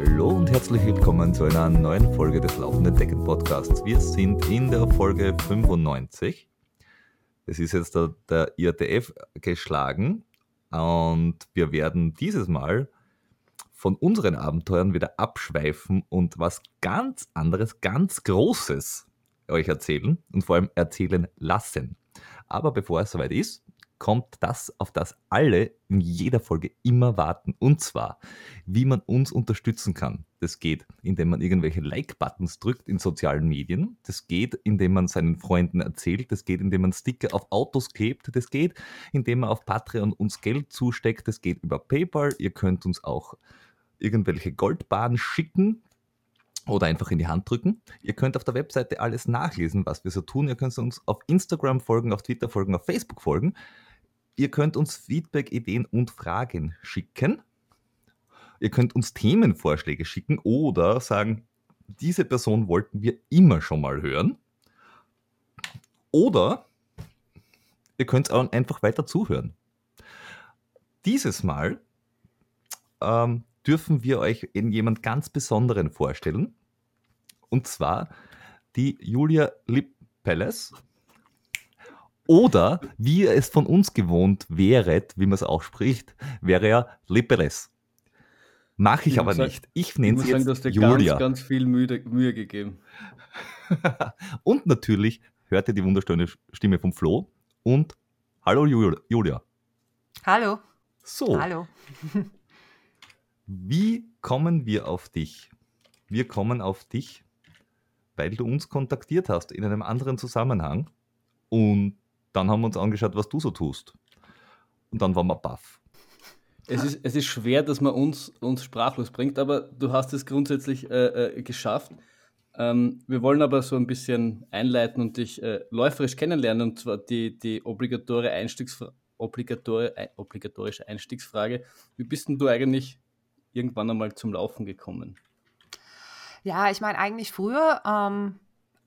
Hallo und herzlich willkommen zu einer neuen Folge des Laufenden Decken Podcasts. Wir sind in der Folge 95. Es ist jetzt der, der IATF geschlagen und wir werden dieses Mal von unseren Abenteuern wieder abschweifen und was ganz anderes, ganz Großes euch erzählen und vor allem erzählen lassen. Aber bevor es soweit ist, kommt das, auf das alle in jeder Folge immer warten. Und zwar, wie man uns unterstützen kann. Das geht, indem man irgendwelche Like-Buttons drückt in sozialen Medien. Das geht, indem man seinen Freunden erzählt. Das geht, indem man Sticker auf Autos klebt. Das geht, indem man auf Patreon uns Geld zusteckt. Das geht über PayPal. Ihr könnt uns auch irgendwelche Goldbahnen schicken oder einfach in die Hand drücken. Ihr könnt auf der Webseite alles nachlesen, was wir so tun. Ihr könnt uns auf Instagram folgen, auf Twitter folgen, auf Facebook folgen. Ihr könnt uns Feedback, Ideen und Fragen schicken. Ihr könnt uns Themenvorschläge schicken oder sagen, diese Person wollten wir immer schon mal hören. Oder ihr könnt auch einfach weiter zuhören. Dieses Mal ähm, dürfen wir euch in jemand ganz Besonderen vorstellen. Und zwar die Julia Lippelles. Oder, wie ihr es von uns gewohnt wäret, wie man es auch spricht, wäre ja Lipeles. Mache ich, ich aber sagen, nicht. Ich nenne sie jetzt sagen, du Julia. ganz, ganz viel Mühe, Mühe gegeben. und natürlich hört ihr die wunderschöne Stimme vom Flo. Und hallo Julia. Hallo. So. Hallo. wie kommen wir auf dich? Wir kommen auf dich, weil du uns kontaktiert hast in einem anderen Zusammenhang. Und dann haben wir uns angeschaut, was du so tust. Und dann waren wir baff. Es ist, es ist schwer, dass man uns, uns sprachlos bringt, aber du hast es grundsätzlich äh, äh, geschafft. Ähm, wir wollen aber so ein bisschen einleiten und dich äh, läuferisch kennenlernen, und zwar die, die obligatorische, Einstiegsfra obligatori obligatorische Einstiegsfrage. Wie bist denn du eigentlich irgendwann einmal zum Laufen gekommen? Ja, ich meine eigentlich früher ähm,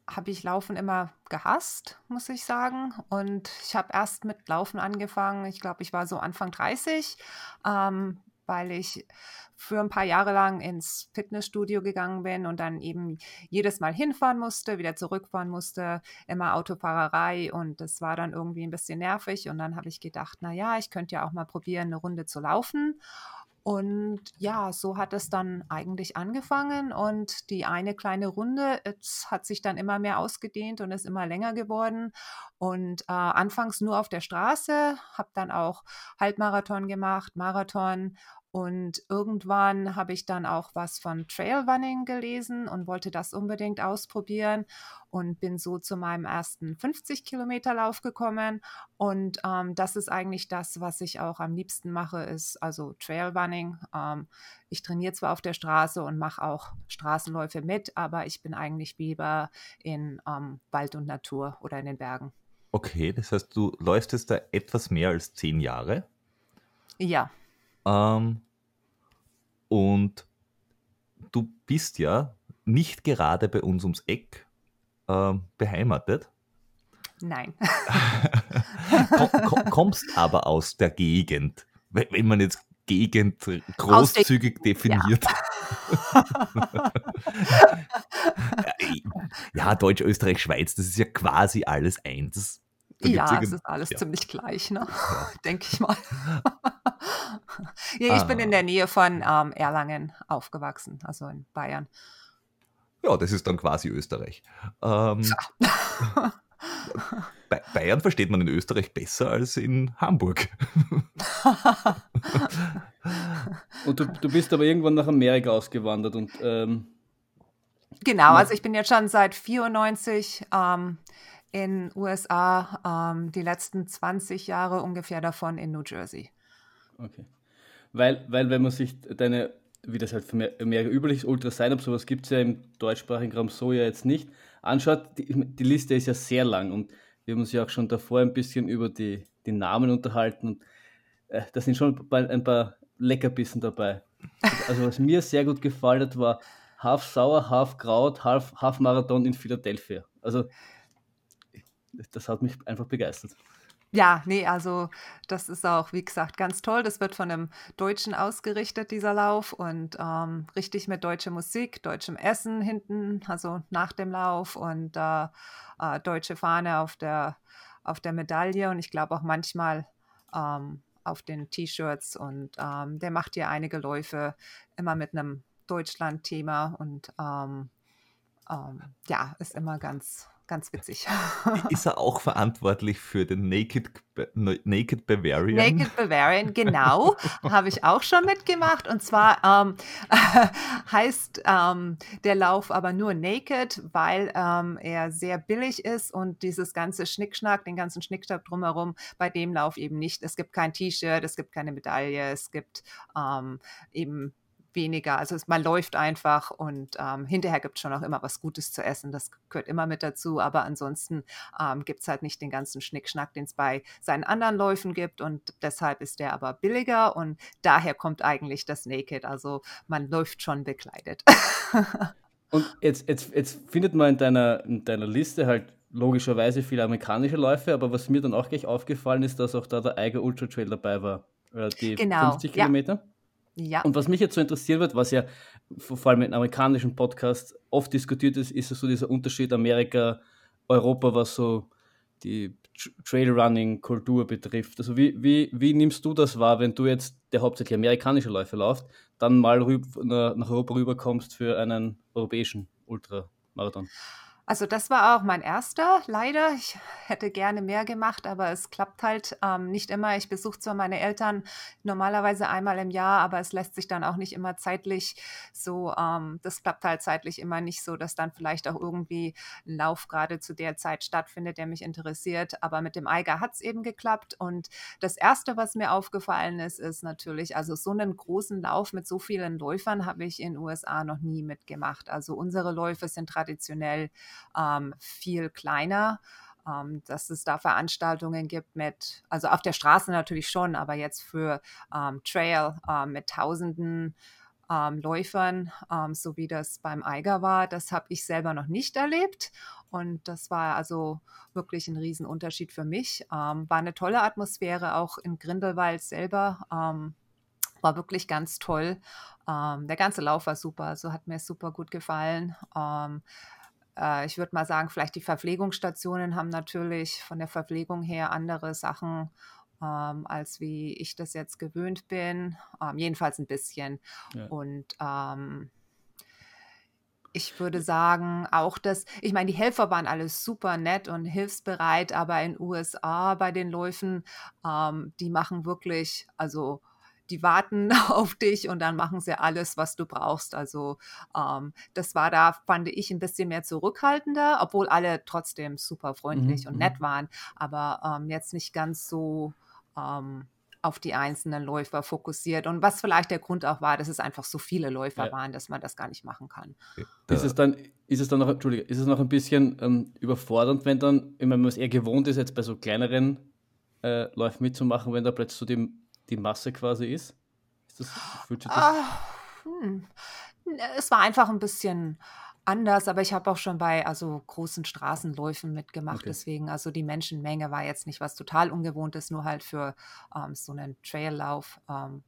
habe ich Laufen immer gehasst, muss ich sagen. Und ich habe erst mit Laufen angefangen. Ich glaube, ich war so Anfang 30, ähm, weil ich für ein paar Jahre lang ins Fitnessstudio gegangen bin und dann eben jedes Mal hinfahren musste, wieder zurückfahren musste, immer Autofahrerei und das war dann irgendwie ein bisschen nervig und dann habe ich gedacht, na ja, ich könnte ja auch mal probieren, eine Runde zu laufen und ja, so hat es dann eigentlich angefangen und die eine kleine Runde hat sich dann immer mehr ausgedehnt und ist immer länger geworden. Und äh, anfangs nur auf der Straße, habe dann auch Halbmarathon gemacht, Marathon und irgendwann habe ich dann auch was von Trailrunning gelesen und wollte das unbedingt ausprobieren und bin so zu meinem ersten 50 Kilometer Lauf gekommen. Und ähm, das ist eigentlich das, was ich auch am liebsten mache, ist also Trailrunning. Ähm, ich trainiere zwar auf der Straße und mache auch Straßenläufe mit, aber ich bin eigentlich lieber in ähm, Wald und Natur oder in den Bergen. Okay, das heißt, du läufst jetzt da etwas mehr als zehn Jahre? Ja. Ähm, und du bist ja nicht gerade bei uns ums Eck äh, beheimatet. Nein. komm, kommst aber aus der Gegend, wenn man jetzt Gegend großzügig definiert. Ja, ja Deutsch, Österreich, Schweiz, das ist ja quasi alles eins. Da ja, es ist alles ja. ziemlich gleich, ne? Ja. denke ich mal. ja, ich ah. bin in ah. der Nähe von ähm, Erlangen aufgewachsen, also in Bayern. Ja, das ist dann quasi Österreich. Ähm, Bayern versteht man in Österreich besser als in Hamburg. und du, du bist aber irgendwann nach Amerika ausgewandert und ähm, Genau, also ich bin jetzt schon seit 94 ähm, in USA, ähm, die letzten 20 Jahre ungefähr davon in New Jersey. Okay. Weil, weil wenn man sich deine, wie das halt für mehr, üblich ist, Ultra Sign-Up, sowas gibt es ja im deutschsprachigen Raum so ja jetzt nicht, anschaut, die, die, Liste ist ja sehr lang und wir haben uns ja auch schon davor ein bisschen über die, die Namen unterhalten und äh, da sind schon ein paar, ein paar Leckerbissen dabei. Also was mir sehr gut gefallen hat, war Half Sauer, Half Kraut, Half, Half Marathon in Philadelphia. Also das hat mich einfach begeistert. Ja, nee, also das ist auch, wie gesagt, ganz toll. Das wird von einem Deutschen ausgerichtet, dieser Lauf. Und ähm, richtig mit deutscher Musik, deutschem Essen hinten, also nach dem Lauf und äh, äh, deutsche Fahne auf der, auf der Medaille. Und ich glaube auch manchmal ähm, auf den T-Shirts. Und ähm, der macht hier einige Läufe immer mit einem Deutschland-Thema. Und ähm, ähm, ja, ist immer ganz, ganz witzig. Ist er auch verantwortlich für den Naked, Naked Bavarian? Naked Bavarian, genau, habe ich auch schon mitgemacht. Und zwar ähm, heißt ähm, der Lauf aber nur Naked, weil ähm, er sehr billig ist und dieses ganze Schnickschnack, den ganzen Schnickschnack drumherum, bei dem Lauf eben nicht. Es gibt kein T-Shirt, es gibt keine Medaille, es gibt ähm, eben weniger. Also es, man läuft einfach und ähm, hinterher gibt es schon auch immer was Gutes zu essen. Das gehört immer mit dazu. Aber ansonsten ähm, gibt es halt nicht den ganzen Schnickschnack, den es bei seinen anderen Läufen gibt. Und deshalb ist der aber billiger und daher kommt eigentlich das Naked. Also man läuft schon bekleidet. und jetzt, jetzt, jetzt findet man in deiner, in deiner Liste halt logischerweise viele amerikanische Läufe, aber was mir dann auch gleich aufgefallen ist, dass auch da der Eiger Ultra Trail dabei war. Die genau, 50 Kilometer. Ja. Ja. Und was mich jetzt so interessieren wird, was ja vor allem in amerikanischen Podcasts oft diskutiert ist, ist so dieser Unterschied Amerika, Europa, was so die Trailrunning-Kultur betrifft. Also wie, wie, wie nimmst du das wahr, wenn du jetzt, der hauptsächlich amerikanische Läufe läuft, dann mal nach Europa rüberkommst für einen europäischen Ultramarathon? Also das war auch mein erster, leider. Ich hätte gerne mehr gemacht, aber es klappt halt ähm, nicht immer. Ich besuche zwar meine Eltern normalerweise einmal im Jahr, aber es lässt sich dann auch nicht immer zeitlich so, ähm, das klappt halt zeitlich immer nicht so, dass dann vielleicht auch irgendwie ein Lauf gerade zu der Zeit stattfindet, der mich interessiert. Aber mit dem Eiger hat es eben geklappt. Und das Erste, was mir aufgefallen ist, ist natürlich, also so einen großen Lauf mit so vielen Läufern habe ich in den USA noch nie mitgemacht. Also unsere Läufe sind traditionell ähm, viel kleiner. Ähm, dass es da Veranstaltungen gibt mit, also auf der Straße natürlich schon, aber jetzt für ähm, Trail äh, mit Tausenden ähm, Läufern, ähm, so wie das beim Eiger war, das habe ich selber noch nicht erlebt. Und das war also wirklich ein Riesenunterschied für mich. Ähm, war eine tolle Atmosphäre, auch in Grindelwald selber. Ähm, war wirklich ganz toll. Ähm, der ganze Lauf war super, so hat mir super gut gefallen. Äh, ich würde mal sagen, vielleicht die Verpflegungsstationen haben natürlich von der Verpflegung her andere Sachen, ähm, als wie ich das jetzt gewöhnt bin. Ähm, jedenfalls ein bisschen. Ja. Und ähm, ich würde sagen, auch das, ich meine, die Helfer waren alles super nett und hilfsbereit, aber in USA bei den Läufen, ähm, die machen wirklich, also die warten auf dich und dann machen sie alles, was du brauchst. Also ähm, das war da, fand ich, ein bisschen mehr zurückhaltender, obwohl alle trotzdem super freundlich mhm. und nett mhm. waren, aber ähm, jetzt nicht ganz so ähm, auf die einzelnen Läufer fokussiert. Und was vielleicht der Grund auch war, dass es einfach so viele Läufer ja. waren, dass man das gar nicht machen kann. Ist es dann, ist es dann noch, Entschuldige, ist es noch ein bisschen ähm, überfordernd, wenn dann, wenn man es eher gewohnt ist, jetzt bei so kleineren äh, Läufen mitzumachen, wenn da plötzlich so die die Masse quasi ist? ist das, fühlt sich das ah, hm. Es war einfach ein bisschen anders, aber ich habe auch schon bei also großen Straßenläufen mitgemacht. Okay. Deswegen, also die Menschenmenge war jetzt nicht was total Ungewohntes, nur halt für ähm, so einen Traillauf. Ähm,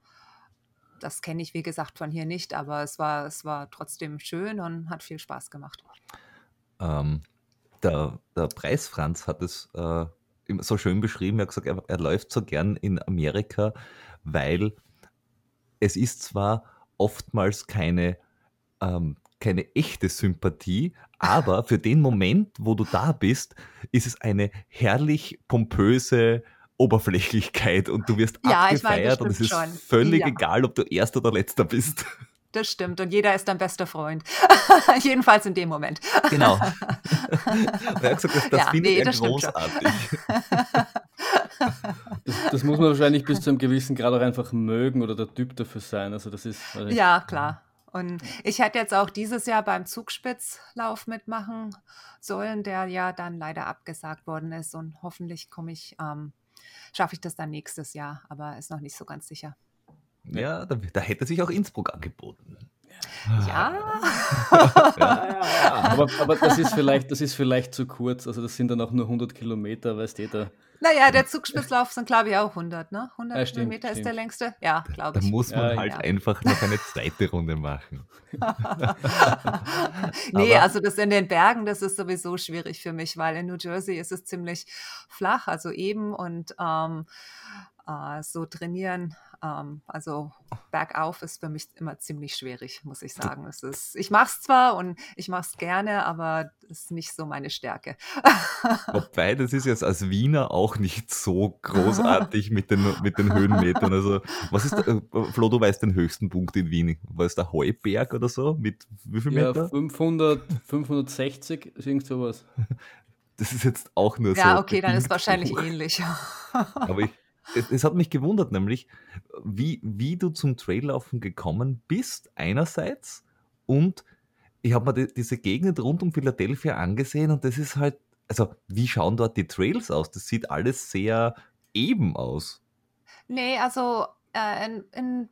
das kenne ich, wie gesagt, von hier nicht, aber es war, es war trotzdem schön und hat viel Spaß gemacht. Ähm, der, der Preis Franz hat es äh, so schön beschrieben. Er hat gesagt, er, er läuft so gern in Amerika, weil es ist zwar oftmals keine, ähm, keine echte Sympathie, aber für den Moment, wo du da bist, ist es eine herrlich pompöse Oberflächlichkeit und du wirst ja, abgefeiert ich mein, und es ist schon. völlig ja. egal, ob du Erster oder Letzter bist. Das stimmt. Und jeder ist dein bester Freund. Jedenfalls in dem Moment. Genau. das, das ja, finde nee, ich großartig. Das, das, muss man wahrscheinlich bis zu einem gewissen Grad auch einfach mögen oder der Typ dafür sein. Also das ist. Ja, klar. Und ich hätte jetzt auch dieses Jahr beim Zugspitzlauf mitmachen sollen, der ja dann leider abgesagt worden ist. Und hoffentlich komme ich, ähm, schaffe ich das dann nächstes Jahr, aber ist noch nicht so ganz sicher. Ja, da, da hätte sich auch Innsbruck angeboten. Ja. ja, ja. Aber, aber, das, ist vielleicht, das ist vielleicht zu kurz. Also das sind dann auch nur 100 Kilometer, weißt du, da naja, der Zugspitzlauf sind, glaube ich, auch 100, ne? 100 ja, stimmt, Kilometer stimmt. ist der längste. Ja, glaube ich. Da muss man ja, halt ja. einfach noch eine zweite Runde machen. nee, Aber- also das in den Bergen, das ist sowieso schwierig für mich, weil in New Jersey ist es ziemlich flach, also eben und ähm, äh, so trainieren, ähm, also bergauf ist für mich immer ziemlich schwierig, muss ich sagen. Es ist, ich mache es zwar und ich mache es gerne, aber es ist nicht so meine Stärke. Wobei, das ist jetzt als Wiener auch nicht so großartig mit den, mit den Höhenmetern. Also, was ist, der, äh, Flo, du weißt den höchsten Punkt in Wien. War es der Heuberg oder so? Mit wie viel ja, Meter? 500, 560, ist irgend sowas. Das ist jetzt auch nur so. ja, okay, dann ist bedingt wahrscheinlich hoch. ähnlich. Aber ich, es, hat mich gewundert, nämlich, wie, wie du zum Traillaufen gekommen bist, einerseits, und ich habe mir die, diese Gegend rund um Philadelphia angesehen und das ist halt, also wie schauen dort die Trails aus? Das sieht alles sehr eben aus. Nee, also äh, in, in,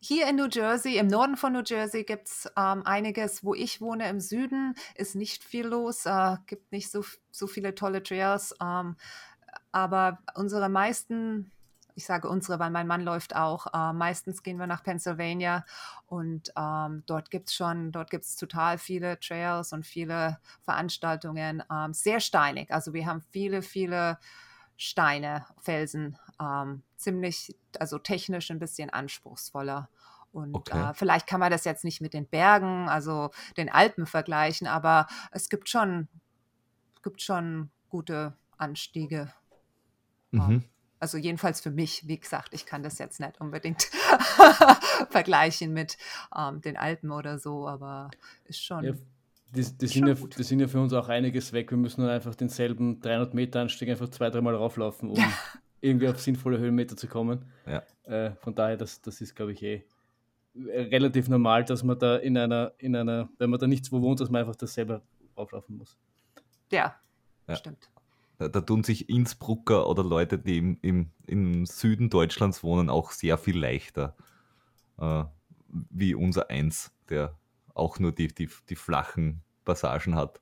hier in New Jersey, im Norden von New Jersey gibt es ähm, einiges. Wo ich wohne im Süden, ist nicht viel los, äh, gibt nicht so, so viele tolle Trails. Ähm, aber unsere meisten, ich sage unsere, weil mein Mann läuft auch, äh, meistens gehen wir nach Pennsylvania und ähm, dort gibt es schon, dort gibt es total viele Trails und viele Veranstaltungen. Ähm, sehr steinig, also wir haben viele, viele Steine, Felsen, ähm, ziemlich, also technisch ein bisschen anspruchsvoller. Und Okay. äh, vielleicht kann man das jetzt nicht mit den Bergen, also den Alpen vergleichen, aber es gibt schon, gibt schon gute Anstiege. Mhm. Also jedenfalls für mich, wie gesagt, ich kann das jetzt nicht unbedingt vergleichen mit ähm, den Alpen oder so, aber ist schon. Ja, die, die, Schon sind ja, gut. die sind ja für uns auch einiges weg. Wir müssen nur einfach denselben 300 Meter Anstieg einfach zwei, dreimal rauflaufen, um irgendwie auf sinnvolle Höhenmeter zu kommen. Ja. Äh, von daher, das, das ist, glaube ich, eh relativ normal, dass man da in einer, in einer, wenn man da nichts wo wohnt, dass man einfach das selber rauflaufen muss. ja, Ja. stimmt. Da, tun sich Innsbrucker oder Leute, die im, im, im Süden Deutschlands wohnen, auch sehr viel leichter. Äh, wie unser Eins, der auch nur die, die, die flachen Passagen hat.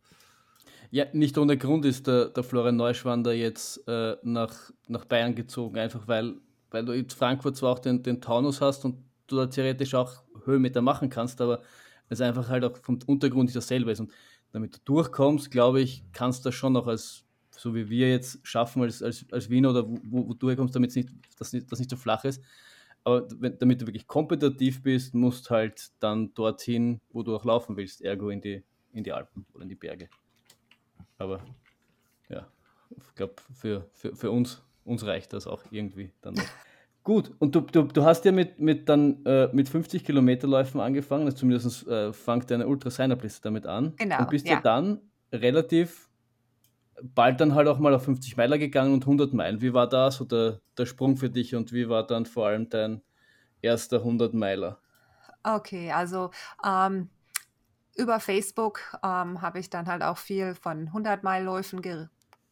Ja, nicht ohne Grund ist der, der Florian Neuschwander jetzt äh, nach, nach Bayern gezogen, einfach weil, weil du in Frankfurt zwar auch den, den Taunus hast und du da theoretisch auch Höhenmeter machen kannst, aber es einfach halt auch vom Untergrund nicht dasselbe ist. Und damit du durchkommst, glaube ich, kannst du das schon noch als, so wie wir jetzt schaffen als, als, als Wiener oder wo, wo du herkommst, damit es nicht, dass nicht, das nicht so flach ist. Aber wenn, damit du wirklich kompetitiv bist, musst halt dann dorthin, wo du auch laufen willst, ergo in die, in die Alpen oder in die Berge. Aber ja, ich glaube, für, für, für uns, uns reicht das auch irgendwie dann noch. Gut, und du, du, du hast ja mit, mit, dann, äh, mit 50 Kilometerläufen angefangen, also zumindest äh, fängt deine Ultra-Sign-Up-Liste damit an. Genau, Und bist ja. ja. dann relativ bald dann halt auch mal auf 50 Meiler gegangen und 100 Meilen. Wie war da so der, der Sprung für dich und wie war dann vor allem dein erster 100 Meiler? Okay, also ähm, über Facebook ähm, habe ich dann halt auch viel von 100-Meilen-Läufen ge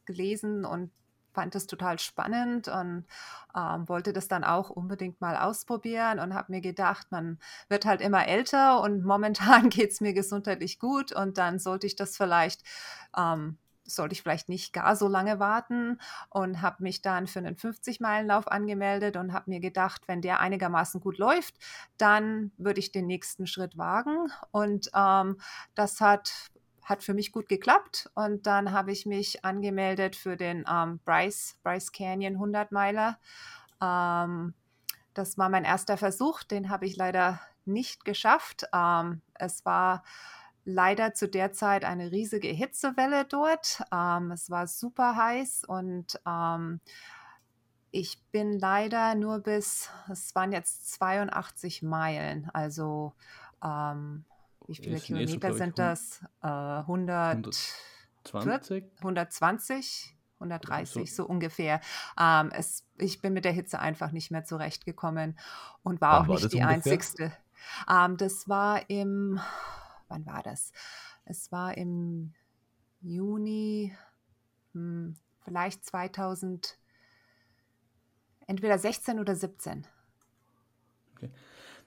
gelesen und fand das total spannend und ähm, wollte das dann auch unbedingt mal ausprobieren und habe mir gedacht, man wird halt immer älter und momentan geht es mir gesundheitlich gut und dann sollte ich das vielleicht, ähm, sollte ich vielleicht nicht gar so lange warten und habe mich dann für einen 50-Meilen-Lauf angemeldet und habe mir gedacht, wenn der einigermaßen gut läuft, dann würde ich den nächsten Schritt wagen und ähm, das hat hat für mich gut geklappt und dann habe ich mich angemeldet für den ähm, Bryce, Bryce Canyon 100 Meiler. Ähm, das war mein erster Versuch, den habe ich leider nicht geschafft. Ähm, es war leider zu der Zeit eine riesige Hitzewelle dort. Ähm, es war super heiß und ähm, ich bin leider nur bis, es waren jetzt 82 Meilen, also ähm, wie viele so, Kilometer sind das? Äh, 100, 20? 120, 130, So. so ungefähr. Ähm, es, ich bin mit der Hitze einfach nicht mehr zurechtgekommen und war Wann auch war nicht die ungefähr? einzigste. Ähm, das war im, wann war das? Es war im Juni, hm, vielleicht 2000, entweder 16 oder 17.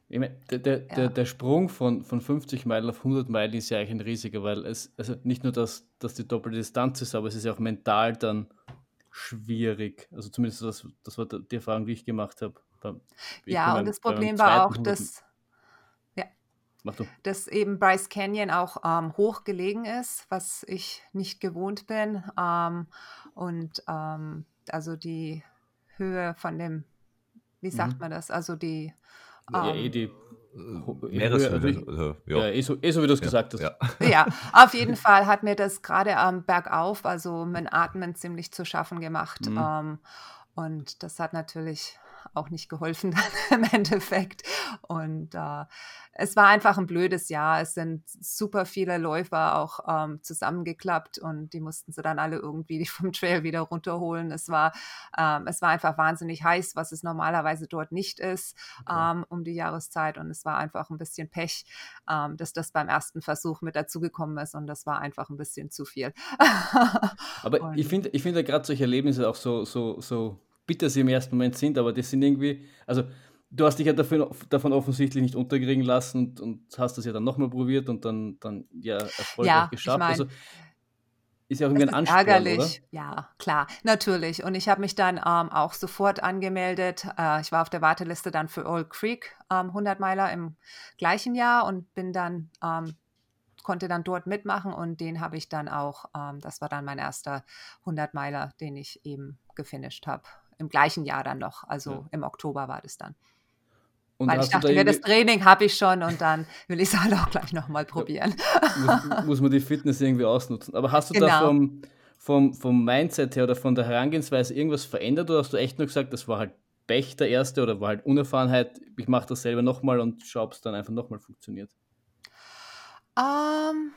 Ich meine, der, der, ja. der, der, Sprung von, von 50 Meilen auf 100 Meilen ist ja eigentlich ein riesiger, weil es, also nicht nur, dass, dass die doppelte Distanz ist, aber es ist ja auch mental dann schwierig. Also zumindest das, das war die Erfahrung, die ich gemacht habe. ja, und das Problem war auch, dass, dass eben Bryce Canyon auch ähm, hoch gelegen ist, was ich nicht gewohnt bin. Ähm, und ähm, also die Höhe von dem, wie sagt mhm. man das? Also die ja, eh die Meereshöhe. Also, ja. ja, eh, so, eh so wie du es gesagt hast. Ja. ja, auf jeden Fall hat mir das gerade am Bergauf, also mit Atmen ziemlich zu schaffen gemacht. Mhm. Ähm, und das hat natürlich auch nicht geholfen dann im Endeffekt. Und äh, es war einfach ein blödes Jahr. Es sind super viele Läufer auch ähm, zusammengeklappt und die mussten sie dann alle irgendwie vom Trail wieder runterholen. Es war, ähm, es war einfach wahnsinnig heiß, was es normalerweise dort nicht ist okay. ähm, um die Jahreszeit. Und es war einfach ein bisschen Pech, ähm, dass das beim ersten Versuch mit dazugekommen ist und das war einfach ein bisschen zu viel. Aber und, ich finde ich find ja gerade solche Erlebnisse auch so, so, so bitter sie im ersten Moment sind, aber das sind irgendwie, also du hast dich ja dafür, davon offensichtlich nicht unterkriegen lassen und, und hast das ja dann nochmal probiert und dann, dann ja erfolgreich ja, geschafft. Ich mein, also ist ja auch irgendwie ein Ansporn, ärgerlich. oder? Ja, klar, natürlich. Und ich habe mich dann ähm, auch sofort angemeldet. Äh, ich war auf der Warteliste dann für Old Creek ähm, 100 Meiler im gleichen Jahr und bin dann ähm, konnte dann dort mitmachen und den habe ich dann auch, ähm, das war dann mein erster 100 Meiler, den ich eben gefinisht habe im gleichen Jahr dann noch. Also ja. im Oktober war das dann. Und Weil ich dachte da mir, das Training habe ich schon und dann will ich es halt auch gleich nochmal probieren. Ja, muss, muss, man die Fitness irgendwie ausnutzen. Aber hast du genau. da vom, vom, vom Mindset her oder von der Herangehensweise irgendwas verändert oder hast du echt nur gesagt, das war halt Pech der erste oder war halt Unerfahrenheit, ich mache das selber nochmal und schaue, ob es dann einfach nochmal funktioniert? Ähm,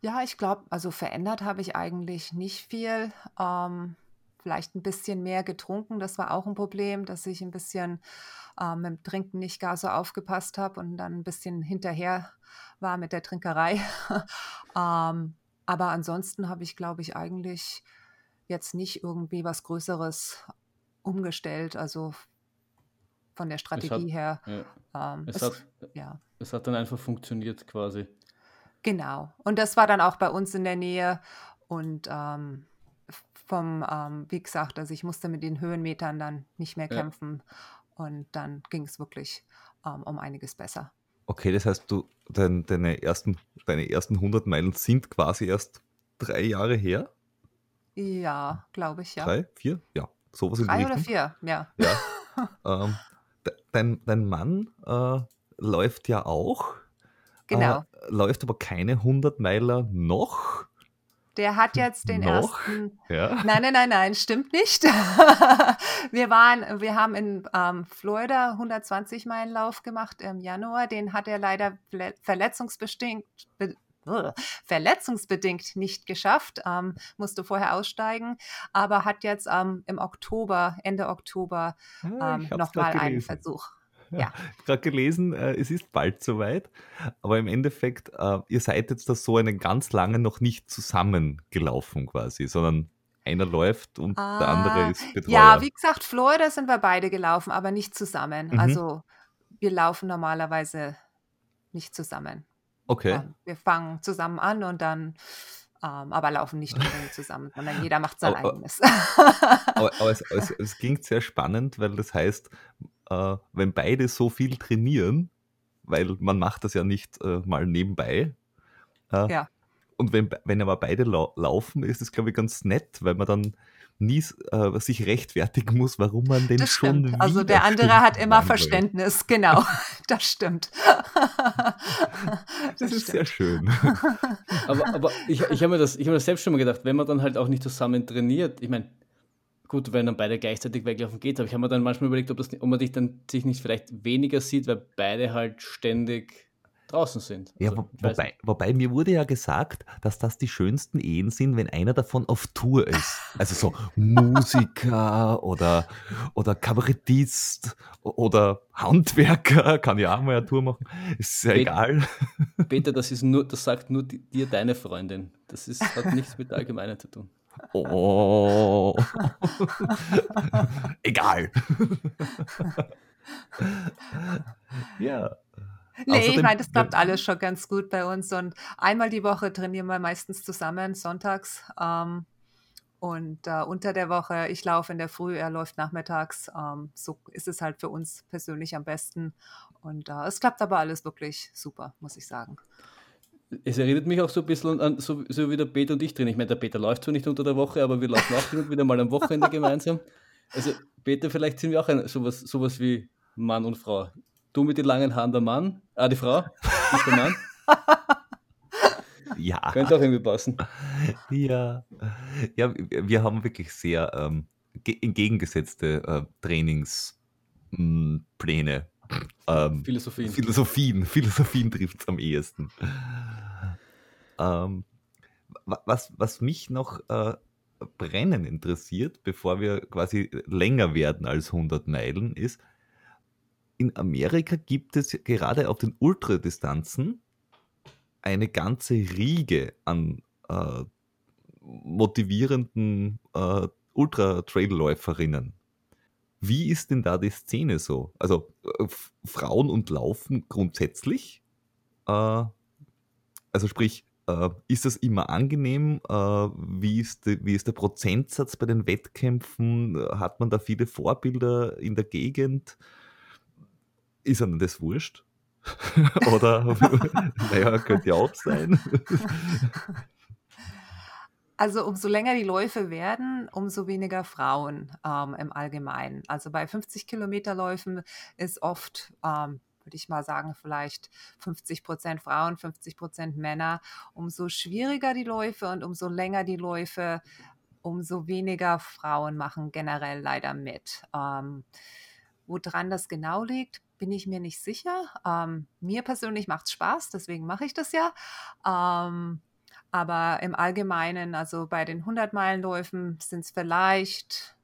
ja, ich glaube, also verändert habe ich eigentlich nicht viel. Ähm, vielleicht ein bisschen mehr getrunken. Das war auch ein Problem, dass ich ein bisschen ähm, mit dem Trinken nicht gar so aufgepasst habe und dann ein bisschen hinterher war mit der Trinkerei. ähm, aber ansonsten habe ich, glaube ich, eigentlich jetzt nicht irgendwie was Größeres umgestellt. Also von der Strategie hat, her. Ja. Ähm, es, es, hat, ja. es hat dann einfach funktioniert quasi. Genau. Und das war dann auch bei uns in der Nähe. Und ähm, vom, ähm, wie gesagt, also ich musste mit den Höhenmetern dann nicht mehr kämpfen ja. und dann ging es wirklich ähm, um einiges besser. Okay, das heißt, du, dein, deine, ersten, deine ersten 100 Meilen sind quasi erst drei Jahre her? Ja, glaube ich, ja. Drei, vier? Ja, sowas Drei oder vier, ja. ja. ähm, dein, dein Mann äh, läuft ja auch. Genau. Äh, läuft aber keine 100 Meiler noch. Der hat jetzt den Noch? ersten. Ja. Nein, nein, nein, nein, stimmt nicht. wir waren, wir haben in ähm, Florida 120 Meilen Lauf gemacht im Januar. Den hat er leider verletzungsbedingt, be, verletzungsbedingt nicht geschafft, ähm, musste vorher aussteigen, aber hat jetzt ähm, im Oktober, Ende Oktober ah, ähm, nochmal einen Versuch ja. gerade gelesen, äh, es ist bald soweit, aber im Endeffekt, äh, ihr seid jetzt da so einen ganz lange noch nicht zusammengelaufen quasi, sondern einer läuft und ah, der andere ist Betreuer. Ja, wie gesagt, Florida sind wir beide gelaufen, aber nicht zusammen. Mhm. Also wir laufen normalerweise nicht zusammen. Okay. Ähm, wir fangen zusammen an und dann ähm, aber laufen nicht unbedingt zusammen, sondern jeder macht sein aber, eigenes. aber, aber es, es, es, klingt sehr spannend, weil das heißt, äh, wenn beide so viel trainieren, weil man macht das ja nicht äh, mal nebenbei. Äh, ja. Und wenn, wenn aber beide lau laufen, ist es, glaube ich, ganz nett, weil man dann nie äh, sich rechtfertigen muss, warum man den das schon stimmt. Also der andere hat immer Verständnis, genau. Das stimmt. das, das ist stimmt. sehr schön. Aber, aber ich, ich habe mir, das, hab mir das selbst schon mal gedacht, wenn man dann halt auch nicht zusammen trainiert, ich meine, gut, wenn dann beide gleichzeitig weglaufen geht, aber ich habe mir dann manchmal überlegt, ob, das, ob man dich dann sich nicht vielleicht weniger sieht, weil beide halt ständig draußen sind. Ja, also, wobei, wobei mir wurde ja gesagt, dass das die schönsten Ehen sind, wenn einer davon auf Tour ist. Also so Musiker oder, oder Kabarettist oder Handwerker, kann ja auch mal eine Tour machen. Ist ja Peter, egal. Peter, das ist nur, das sagt nur dir deine Freundin. Das ist, hat nichts mit der Allgemeinen zu tun. Oh. Egal. ja. Nee, Außerdem, ich meine, das klappt alles schon ganz gut bei uns. Und einmal die Woche trainieren wir meistens zusammen, sonntags. Ähm, und äh, unter der Woche, ich laufe in der Früh, er läuft nachmittags. Ähm, so ist es halt für uns persönlich am besten. Und äh, es klappt aber alles wirklich super, muss ich sagen. Es erinnert mich auch so ein bisschen an so, so wie der Peter und ich drin. Ich meine, der Peter läuft zwar nicht unter der Woche, aber wir laufen auch hin und wieder mal am Wochenende gemeinsam. Also, Peter, vielleicht sind wir auch ein, sowas, sowas wie Mann und Frau. Du mit den langen Haaren der Mann, ah, die Frau, nicht der Mann. ja. Könnte auch irgendwie passen. Ja. Ja, wir haben wirklich sehr ähm, entgegengesetzte äh, Trainingspläne. Ähm, Philosophien. Philosophien. Philosophien trifft es am ehesten. Ähm, was, was mich noch äh, brennend interessiert, bevor wir quasi länger werden als 100 Meilen, ist, in Amerika gibt es gerade auf den Ultradistanzen eine ganze Riege an äh, motivierenden äh, Ultra-Trail-Läuferinnen. Wie ist denn da die Szene so? Also äh, Frauen und Laufen grundsätzlich? Äh, also sprich, ist das immer angenehm? Äh, wie, ist die, wie ist der Prozentsatz bei den Wettkämpfen? Hat man da viele Vorbilder in der Gegend? Ist einem das wurscht? Oder, naja, könnte ja auch sein. Also umso länger die Läufe werden, umso weniger Frauen ähm, im Allgemeinen. Also bei 50 Kilometer Läufen ist oft, ähm, würde ich mal sagen, vielleicht 50 Prozent Frauen, 50 Prozent Männer. Umso schwieriger die Läufe und umso länger die Läufe, umso weniger Frauen machen generell leider mit. Ähm, woran das genau liegt, bin ich mir nicht sicher. Ähm, mir persönlich macht es Spaß, deswegen mache ich das ja. Ähm, aber im Allgemeinen, also bei den 100-Meilen-Läufen sind es vielleicht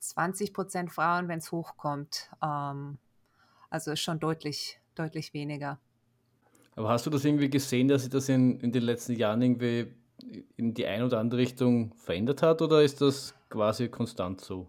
20 Prozent Frauen, wenn es hochkommt. Ähm, also ist schon deutlich, deutlich weniger. Aber hast du das irgendwie gesehen, dass sich das in, in den letzten Jahren irgendwie in die eine oder andere Richtung verändert hat oder ist das quasi konstant so?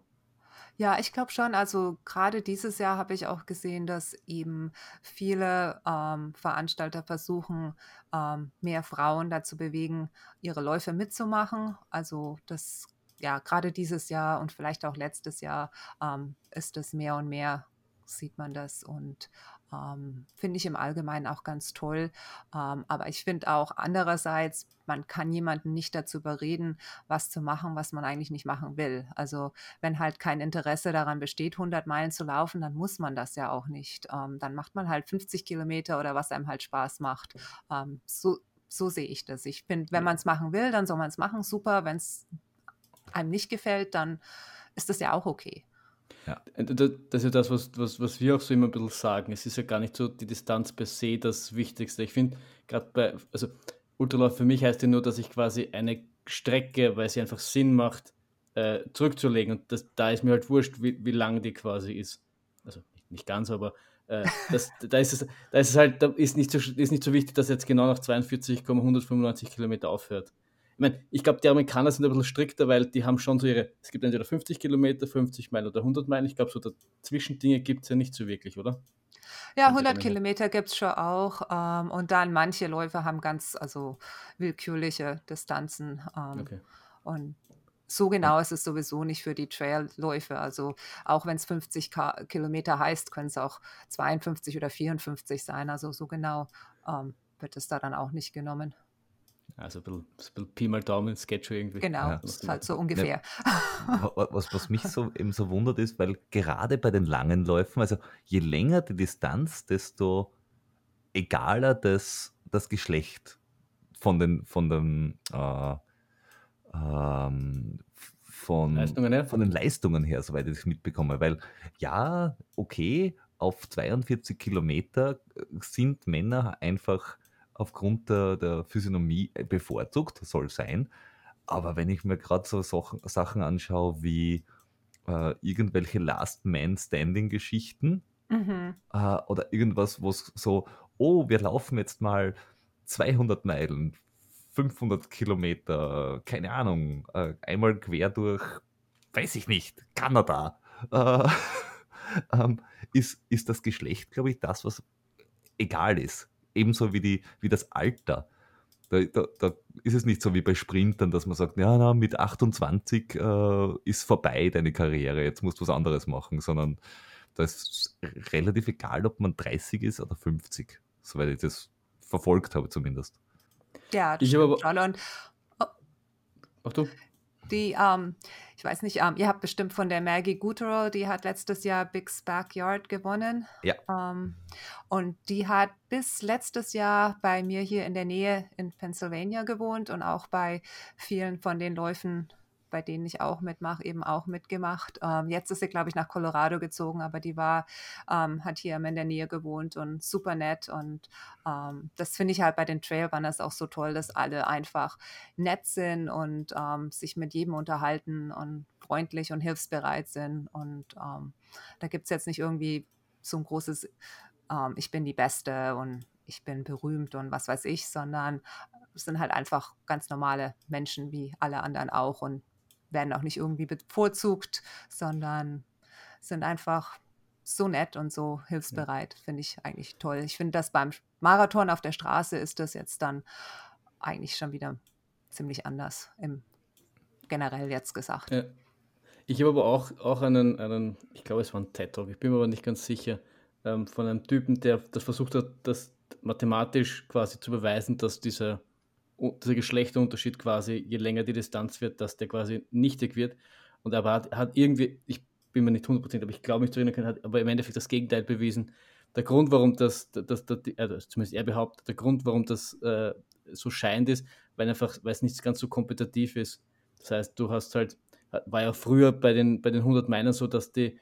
Ja, ich glaube schon. Also gerade dieses Jahr habe ich auch gesehen, dass eben viele ähm, Veranstalter versuchen, ähm, mehr Frauen dazu bewegen, ihre Läufe mitzumachen. Also das, ja, gerade dieses Jahr und vielleicht auch letztes Jahr ähm, ist es mehr und mehr, sieht man das. Und ähm, finde ich im Allgemeinen auch ganz toll. Ähm, aber ich finde auch andererseits, man kann jemanden nicht dazu überreden, was zu machen, was man eigentlich nicht machen will. Also wenn halt kein Interesse daran besteht, 100 Meilen zu laufen, dann muss man das ja auch nicht. Ähm, dann macht man halt 50 Kilometer oder was einem halt Spaß macht. Ähm, so, so sehe ich das. Ich finde, wenn man es machen will, dann soll man es machen. Super. Wenn es einem nicht gefällt, dann ist das ja auch okay. Ja. Äh, das ist ja das, was, was, was wir auch so immer ein bisschen sagen. Es ist ja gar nicht so die Distanz per se das Wichtigste. Ich finde, gerade bei, also Ultralauf für mich heißt ja nur, dass ich quasi eine Strecke, weil sie einfach Sinn macht, äh, zurückzulegen. Und das, da ist mir halt wurscht, wie, wie lang die quasi ist. Also nicht, ganz, aber äh, das, da, ist es, da ist es halt, da ist nicht so, ist nicht so wichtig, dass jetzt genau nach 42,195 Kilometer aufhört ich meine, ich glaube, die Amerikaner sind ein bisschen strikter, weil die haben schon so ihre, es gibt entweder 50 Kilometer, 50 Meilen oder 100 Meilen. Ich glaube, so Zwischendinge gibt es ja nicht so wirklich, oder? Ja, 100 Kilometer gibt es schon auch. Ähm, und dann manche Läufer haben ganz, also willkürliche Distanzen. Ähm, okay. Und so genau ist es sowieso nicht für die Trailläufe. Also auch wenn es 50 K Kilometer heißt, können es auch 52 oder 54 sein. Also so genau ähm, wird es da dann auch nicht genommen. Also ein bisschen, ein bisschen Pi mal Daumen Sketch irgendwie. Genau, ja. ist halt so ungefähr. Ja. Was, was mich so eben so wundert ist, weil gerade bei den langen Läufen, also je länger die Distanz, desto egaler das, das Geschlecht von den, von den, äh, ähm, von, Leistungen her? von den Leistungen her, soweit ich das mitbekomme. Weil ja, okay, auf 42 Kilometer sind Männer einfach aufgrund der, der Physiognomie bevorzugt, soll sein. Aber wenn ich mir gerade so Sachen, anschaue wie äh, irgendwelche Last-Man-Standing-Geschichten mhm. äh, oder irgendwas, wo es so, oh, wir laufen jetzt mal 200 Meilen, 500 Kilometer, keine Ahnung, äh, einmal quer durch, weiß ich nicht, Kanada. Äh, ähm, ist, ist das Geschlecht, glaube ich, das, was egal ist. Ebenso wie, die, wie das Alter. Da, da, da, ist es nicht so wie bei Sprintern, dass man sagt, ja, na, mit 28 äh, ist vorbei deine Karriere, jetzt musst du was anderes machen, sondern da ist relativ egal, ob man 30 ist oder 50, soweit ich das verfolgt habe zumindest. Ja, das ich stimmt schon. Und, oh, Achtung. Die, ähm, ich weiß nicht, ähm, ihr habt bestimmt von der Maggie Gutero, die hat letztes Jahr Big's Backyard gewonnen. Ja. Ähm, und die hat bis letztes Jahr bei mir hier in der Nähe in Pennsylvania gewohnt und auch bei vielen von den Läufen bei denen ich auch mitmache, eben auch mitgemacht. Ähm, jetzt ist sie, glaube ich, nach Colorado gezogen, aber die war, ähm, hat hier in der Nähe gewohnt und super nett. Und ähm, das finde ich halt bei den Trailrunners auch so toll, dass alle einfach nett sind und ähm, sich mit jedem unterhalten und freundlich und hilfsbereit sind. Und ähm, da gibt es jetzt nicht irgendwie so ein großes, ähm, ich bin die Beste und ich bin berühmt und was weiß ich, sondern sind halt einfach ganz normale Menschen wie alle anderen auch und werden auch nicht irgendwie bevorzugt, sondern sind einfach so nett und so hilfsbereit, finde ich eigentlich toll. Ich finde das beim Marathon auf der Straße ist das jetzt dann eigentlich schon wieder ziemlich anders, im generell jetzt gesagt. Ja. Ich habe aber auch, auch einen, einen, ich glaube es war ein TED Talk, ich bin mir aber nicht ganz sicher, ähm, von einem Typen, der das versucht hat, das mathematisch quasi zu beweisen, dass dieser dieser Geschlechterunterschied quasi, je länger die Distanz wird, dass der quasi nichtig wird. Und er hat, hat irgendwie, ich bin mir nicht 100%, aber ich glaube mich zu erinnern können, hat aber im Endeffekt das Gegenteil bewiesen. Der Grund, warum das, das, das also zumindest er behauptet, der Grund, warum das äh, so scheint, ist, weil einfach, weil es nicht ganz so kompetitiv ist. Das heißt, du hast halt, war ja früher bei den, bei den 100 Minern so, dass die,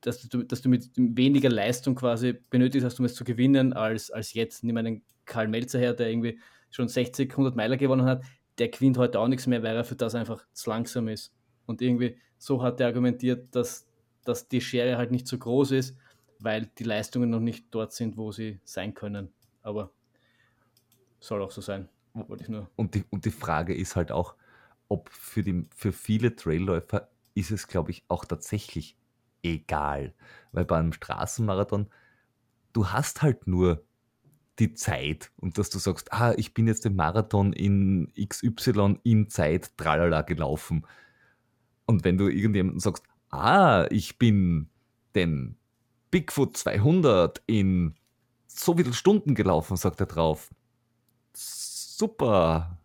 dass du, dass du mit weniger Leistung quasi benötigt hast, um es zu gewinnen, als, als jetzt. Nimm einen Karl Melzer her, der irgendwie schon 60, 100 Meiler gewonnen hat, der gewinnt heute auch nichts mehr, weil er für das einfach zu langsam ist. Und irgendwie so hat er argumentiert, dass, dass die Schere halt nicht so groß ist, weil die Leistungen noch nicht dort sind, wo sie sein können. Aber soll auch so sein. Wollte ich nur. Und die, und die Frage ist halt auch, ob für, die, für viele Trailläufer ist es, glaube ich, auch tatsächlich egal. Weil beim Straßenmarathon, du hast halt nur die Zeit und dass du sagst, ah, ich bin jetzt den Marathon in XY in Zeit tralala gelaufen. Und wenn du irgendjemandem sagst, ah, ich bin den Bigfoot 200 in so viele Stunden gelaufen, sagt er drauf. Super,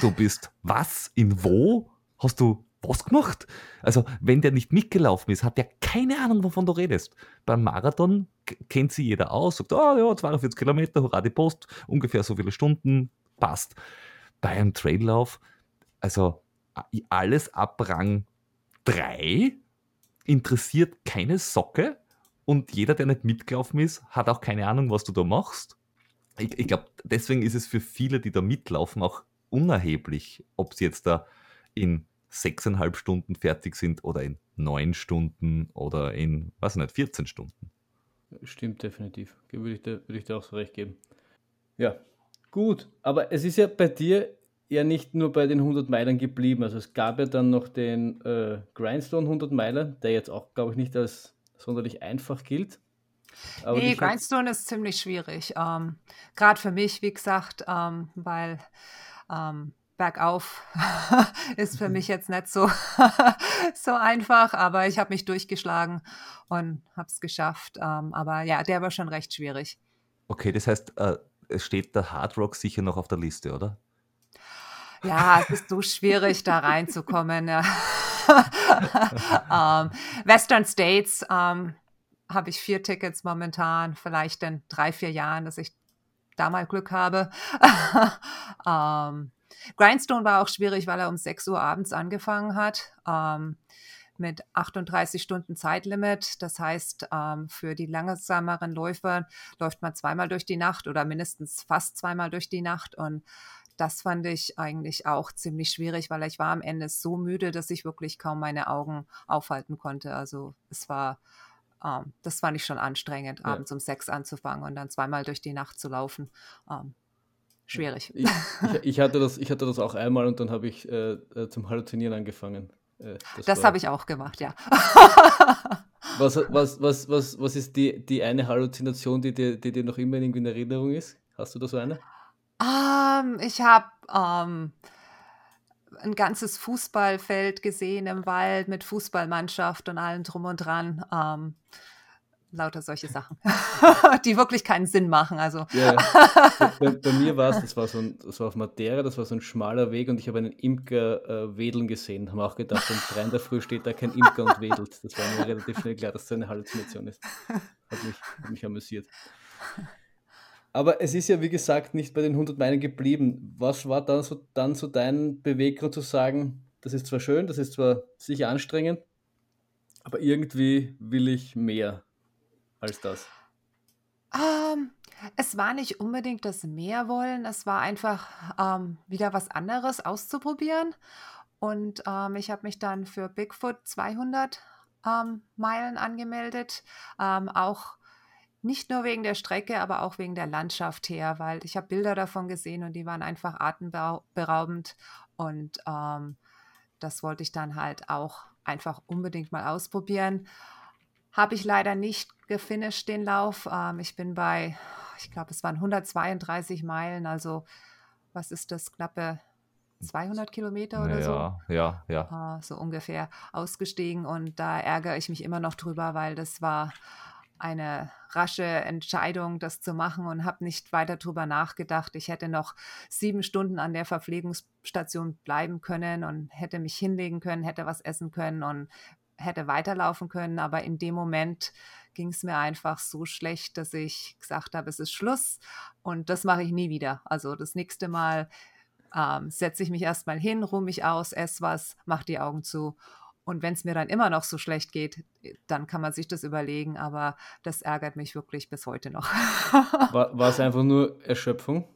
du bist was, in wo? Hast du was gemacht? Also, wenn der nicht mitgelaufen ist, hat der keine Ahnung, wovon du redest. Beim Marathon kennt sie jeder aus, sagt, oh ja, 42 Kilometer, hurra, die Post, ungefähr so viele Stunden, passt. Bei einem Traillauf, also alles ab Rang 3 interessiert keine Socke und jeder, der nicht mitgelaufen ist, hat auch keine Ahnung, was du da machst. Ich, ich glaube, deswegen ist es für viele, die da mitlaufen, auch unerheblich, ob sie jetzt da in sechseinhalb Stunden fertig sind oder in neun Stunden oder in, was nicht, 14 Stunden. Stimmt definitiv. Würde ich, dir, würde ich dir auch so recht geben. Ja, gut. Aber es ist ja bei dir ja nicht nur bei den 100 Meilern geblieben. Also es gab ja dann noch den äh, Grindstone 100 Meiler, der jetzt auch, glaube ich, nicht als sonderlich einfach gilt. Aber nee, Grindstone ist ziemlich schwierig. Ähm, Gerade für mich, wie gesagt, ähm, weil ähm, bergauf ist für mich jetzt nicht so, so einfach, aber ich habe mich durchgeschlagen und habe es geschafft. Ähm, aber ja, der war schon recht schwierig. Okay, das heißt, äh, es steht der Hard Rock sicher noch auf der Liste, oder? Ja, es ist so schwierig, da reinzukommen. Ja. ähm, Western States ähm, habe ich vier Tickets momentan, vielleicht in drei, vier Jahren, dass ich da mal Glück habe. ähm, Grindstone war auch schwierig, weil er um 6 Uhr abends angefangen hat. Ähm, mit 38 Stunden Zeitlimit. Das heißt, ähm, für die langsameren Läufer läuft man zweimal durch die Nacht oder mindestens fast zweimal durch die Nacht. Und das fand ich eigentlich auch ziemlich schwierig, weil ich war am Ende so müde, dass ich wirklich kaum meine Augen aufhalten konnte. Also es war, ähm, das fand ich schon anstrengend, ja. abends um sechs anzufangen und dann zweimal durch die Nacht zu laufen. Ähm, schwierig. Ich, ich, ich, hatte das, ich hatte das auch einmal und dann habe ich äh, äh, zum Halluzinieren angefangen. Äh, das, das habe ich auch gemacht, ja. was, was, was, was, was ist die, die eine Halluzination, die dir, die dir noch immer irgendwie in Erinnerung ist? Hast du da so eine? Um, ähm, ich habe um, ähm, ein ganzes Fußballfeld gesehen im Wald mit Fußballmannschaft und allem drum und dran. Um, lauter solche Sachen, die wirklich keinen Sinn machen. Also. Ja, bei, bei, mir war es, das war so ein, das war auf Madeira, das war so ein schmaler Weg und ich habe einen Imker äh, wedeln gesehen. Haben auch gedacht, um drei in der Früh steht da kein Imker und wedelt. Das war mir relativ schnell klar, dass das eine Halluzination ist. Hat mich, hat mich amüsiert. Aber es ist ja, wie gesagt, nicht bei den 100 Meilen geblieben. Was war dann so, dann so dein Beweggrund zu sagen, das ist zwar schön, das ist zwar sicher anstrengend, aber irgendwie will ich mehr als das? Ähm, es war nicht unbedingt das Mehrwollen, es war einfach ähm, wieder was anderes auszuprobieren. Und ähm, ich habe mich dann für Bigfoot 200 ähm, Meilen angemeldet, ähm, auch nicht nur wegen der Strecke, aber auch wegen der Landschaft her, weil ich habe Bilder davon gesehen und die waren einfach atemberaubend. Und ähm, das wollte ich dann halt auch einfach unbedingt mal ausprobieren. Habe ich leider nicht gefinisht, den Lauf. Ähm, ich bin bei, ich glaube, es waren 132 Meilen, also was ist das, knappe 200 Kilometer oder ja, so? Ja, ja. Äh, so ungefähr ausgestiegen und da ärgere ich mich immer noch drüber, weil das war eine rasche Entscheidung, das zu machen und habe nicht weiter drüber nachgedacht. Ich hätte noch sieben Stunden an der Verpflegungsstation bleiben können und hätte mich hinlegen können, hätte was essen können und hätte weiterlaufen können, aber in dem Moment ging es mir einfach so schlecht, dass ich gesagt habe, es ist Schluss und das mache ich nie wieder. Also das nächste Mal ähm, setze ich mich erstmal hin, ruhe mich aus, esse was, mache die Augen zu. Und wenn es mir dann immer noch so schlecht geht, dann kann man sich das überlegen, aber das ärgert mich wirklich bis heute noch. war, war es einfach nur Erschöpfung?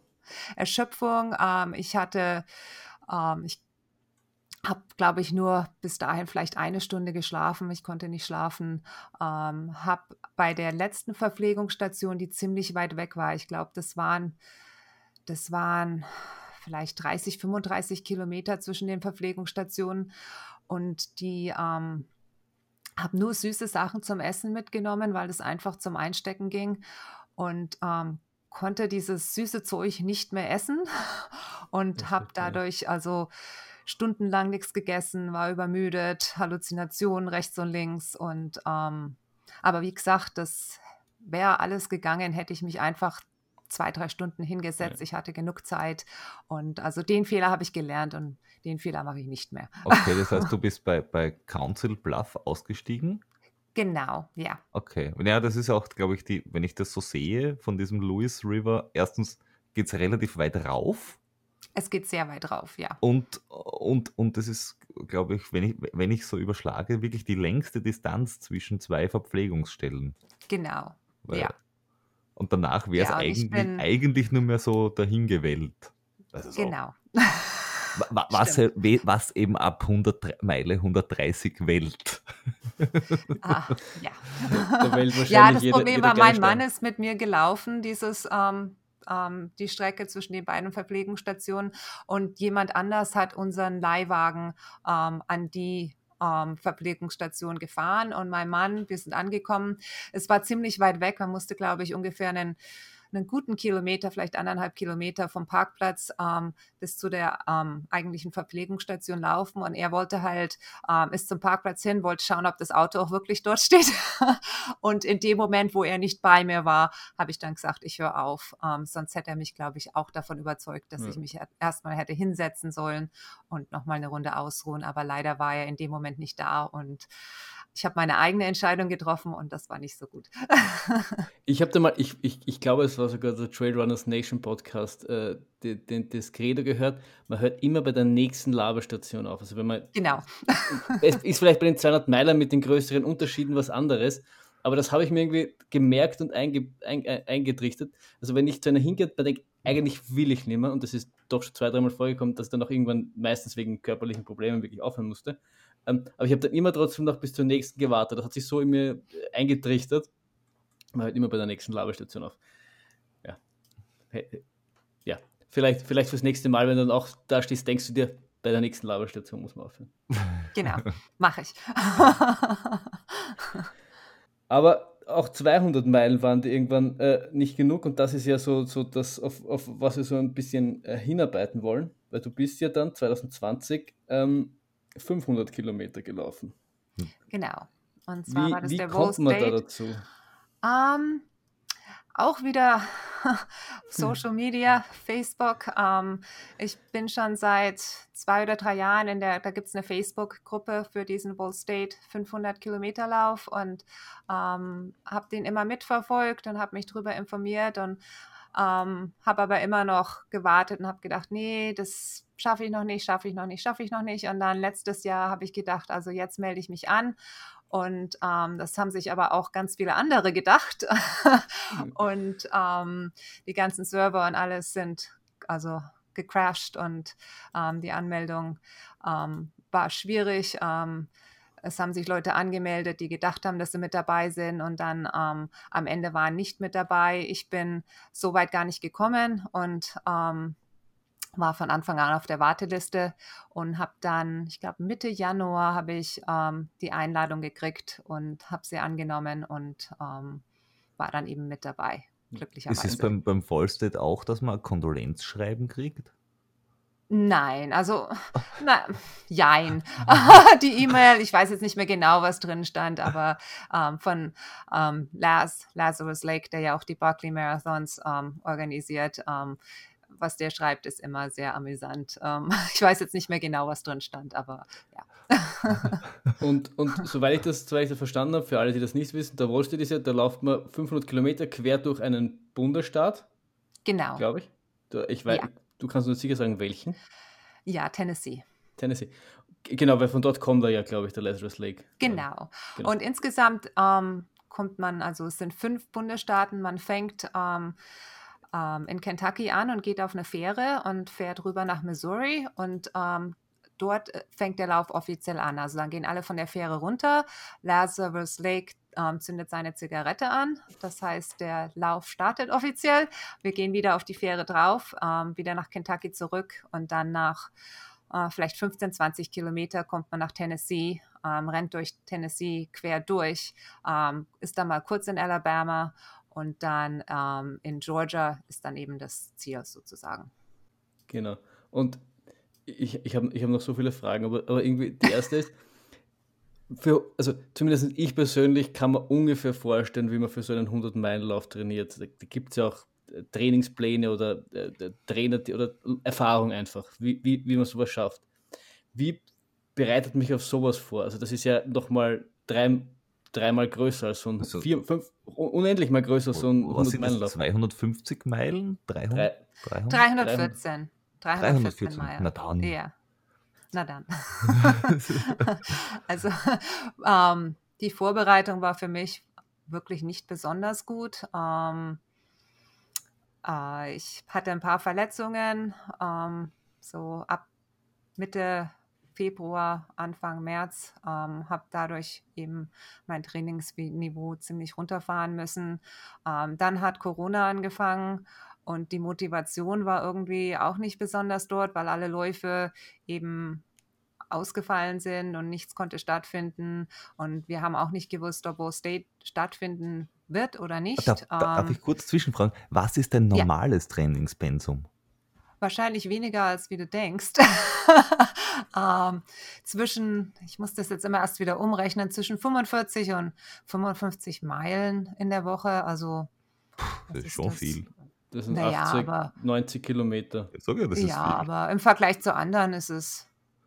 Erschöpfung. Ähm, ich hatte, ähm, ich habe, glaube ich, nur bis dahin vielleicht eine Stunde geschlafen. Ich konnte nicht schlafen. Ähm, habe bei der letzten Verpflegungsstation, die ziemlich weit weg war, ich glaube, das waren, das waren vielleicht 30, 35 Kilometer zwischen den Verpflegungsstationen und die ähm, habe nur süße Sachen zum Essen mitgenommen, weil es einfach zum Einstecken ging und ähm, konnte dieses süße Zeug nicht mehr essen und habe dadurch also stundenlang nichts gegessen, war übermüdet, Halluzinationen rechts und links. Und ähm, aber wie gesagt, das wäre alles gegangen, hätte ich mich einfach zwei, drei Stunden hingesetzt. Ja. Ich hatte genug Zeit. Und also den Fehler habe ich gelernt und den Fehler mache ich nicht mehr. Okay, das heißt, du bist bei, bei Council Bluff ausgestiegen? Genau, ja. Okay. Ja, das ist auch, glaube ich, die, wenn ich das so sehe, von diesem Lewis River, erstens geht es relativ weit rauf. Es geht sehr weit rauf, ja. Und, und, und das ist, glaube ich, wenn ich, wenn ich so überschlage, wirklich die längste Distanz zwischen zwei Verpflegungsstellen. Genau, Weil, ja. Und danach wäre es ja, eigentlich, bin, eigentlich nur mehr so dahingewählt. Also so. Genau. Was, was, eben ab 100 Meile 130 Welt. Ah, ja. ja, das jeder, Problem war, mein Mann ist mit mir gelaufen, dieses ähm, ähm, die Strecke zwischen den beiden Verpflegungsstationen und jemand anders hat unseren Leihwagen ähm, an die ähm, Verpflegungsstation gefahren und mein Mann, wir sind angekommen. Es war ziemlich weit weg. Man musste, glaube ich, ungefähr einen einen guten Kilometer, vielleicht anderthalb Kilometer vom Parkplatz ähm, bis zu der ähm, eigentlichen Verpflegungsstation laufen. Und er wollte halt, ähm, ist zum Parkplatz hin, wollte schauen, ob das Auto auch wirklich dort steht. und in dem Moment, wo er nicht bei mir war, habe ich dann gesagt, ich höre auf. Ähm, sonst hätte er mich, glaube ich, auch davon überzeugt, dass ja. ich mich erstmal hätte hinsetzen sollen und nochmal eine Runde ausruhen. Aber leider war er in dem Moment nicht da und ich habe meine eigene Entscheidung getroffen und das war nicht so gut. ich habe da mal, ich, ich, ich glaube, es war sogar der Trail Runners Nation Podcast, äh, den, den, das Credo gehört, man hört immer bei der nächsten Laberstation auf. Also wenn man, genau. es ist vielleicht bei den 200 Meilern mit den größeren Unterschieden was anderes, aber das habe ich mir irgendwie gemerkt und einge, ein, eingetrichtert. Also wenn ich zu einer hingeht, man denkt, eigentlich will ich nicht mehr und das ist doch schon zwei, dreimal vorgekommen, dass dann auch irgendwann meistens wegen körperlichen Problemen wirklich aufhören musste. Ähm, aber ich habe dann immer trotzdem noch bis zur nächsten gewartet. Das hat sich so in mir eingetrichtert. Man hört immer bei der nächsten Labestation auf. Ja. Ja. Vielleicht, vielleicht fürs nächste Mal, wenn du dann auch da stehst, denkst du dir, bei der nächsten Labestation muss man aufhören. Genau, mache ich. Aber auch 200 Meilen waren die irgendwann äh, nicht genug und das ist ja so, so das, auf, auf was wir so ein bisschen äh, hinarbeiten wollen, weil du bist ja dann 2020 ähm, 500 Kilometer gelaufen. Genau. Und zwar Wie, war das wie der kommt man da State. dazu? Ähm, auch wieder Social Media, Facebook. Ähm, ich bin schon seit zwei oder drei Jahren in der, da gibt es eine Facebook-Gruppe für diesen Wall State 500 Kilometer Lauf und ähm, habe den immer mitverfolgt und habe mich darüber informiert und ähm, habe aber immer noch gewartet und habe gedacht, nee, das schaffe ich noch nicht, schaffe ich noch nicht, schaffe ich noch nicht. Und dann letztes Jahr habe ich gedacht, also jetzt melde ich mich an. Und ähm, das haben sich aber auch ganz viele andere gedacht. und ähm, die ganzen Server und alles sind also gecrashed und ähm, die Anmeldung ähm, war schwierig. Es haben sich Leute angemeldet, die gedacht haben, dass sie mit dabei sind und dann ähm, am Ende waren nicht mit dabei. Ich bin so weit gar nicht gekommen und ähm, war von Anfang an auf der Warteliste und habe dann, ich glaube Mitte Januar, habe ich ähm, die Einladung gekriegt und habe sie angenommen und ähm, war dann eben mit dabei, glücklicherweise. Ist es beim, beim Vollstate auch, dass man ein Kondolenzschreiben kriegt? Nein, also, na, jein. Die E-Mail, ich weiß jetzt nicht mehr genau, was drin stand, aber ähm, von ähm, Laz, Lazarus Lake, der ja auch die Barclay Marathons ähm, organisiert, ähm, was der schreibt, ist immer sehr amüsant. Ähm, ich weiß jetzt nicht mehr genau, was drin stand, aber ja. Und, und soweit, ich das, soweit ich das verstanden habe, für alle, die das nicht wissen, der Wallstate ist ja, da läuft man 500 Kilometer quer durch einen Bundesstaat, Genau. glaube ich. Ich weiß, Ja. Du kannst uns sicher sagen, welchen. Ja, Tennessee. Tennessee. Genau, weil von dort kommt er ja, glaube ich, der Lazarus Lake. Genau. Genau. Und insgesamt ähm, kommt man, also es sind fünf Bundesstaaten, man fängt ähm, ähm, in Kentucky an und geht auf eine Fähre und fährt rüber nach Missouri und ähm, dort äh, fängt der Lauf offiziell an. Also dann gehen alle von der Fähre runter. Lazarus Lake ähm, zündet seine Zigarette an. Das heißt, der Lauf startet offiziell. Wir gehen wieder auf die Fähre drauf, ähm, wieder nach Kentucky zurück und dann nach äh, vielleicht 15, 20 Kilometer kommt man nach Tennessee, ähm, rennt durch Tennessee quer durch, ähm, ist dann mal kurz in Alabama und dann ähm, in Georgia ist dann eben das Ziel sozusagen. Genau. Und ich, ich habe ich hab noch so viele Fragen, aber, aber irgendwie die erste ist, für, also zumindest ich persönlich kann mir ungefähr vorstellen, wie man für so einen 100-Meilen-Lauf trainiert. Da, da gibt es ja auch äh, Trainingspläne oder äh, Trainer oder Erfahrung einfach, wie, wie, wie man sowas schafft. Wie bereitet mich auf sowas vor? Also das ist ja nochmal drei, dreimal größer als so ein, Also- vier, fünf, un- unendlich mal größer als so ein Was sind das? 100-Meilen-Lauf. 250 Meilen? 300? Drei- 300? 314. 314 314. Meilen. Na dann. Ja. Na dann. also ähm, die Vorbereitung war für mich wirklich nicht besonders gut. Ähm, äh, ich hatte ein paar Verletzungen, ähm, so ab Mitte Februar, Anfang März, ähm, habe dadurch eben mein Trainingsniveau ziemlich runterfahren müssen. Ähm, dann hat Corona angefangen und die Motivation war irgendwie auch nicht besonders dort, weil alle Läufe eben ausgefallen sind und nichts konnte stattfinden. Und wir haben auch nicht gewusst, ob Bo State stattfinden wird oder nicht. Darf, darf Ähm, ich kurz zwischenfragen? Was ist Ja. normales Trainingspensum? Wahrscheinlich weniger, als wie du denkst. ähm, zwischen, ich muss das jetzt immer erst wieder umrechnen, zwischen 45 und 55 Meilen in der Woche. Also, Das ist schon viel. Das sind Naja, 80, aber- 90 Kilometer. Ja, das ist ja, viel. aber im Vergleich zu anderen ist es,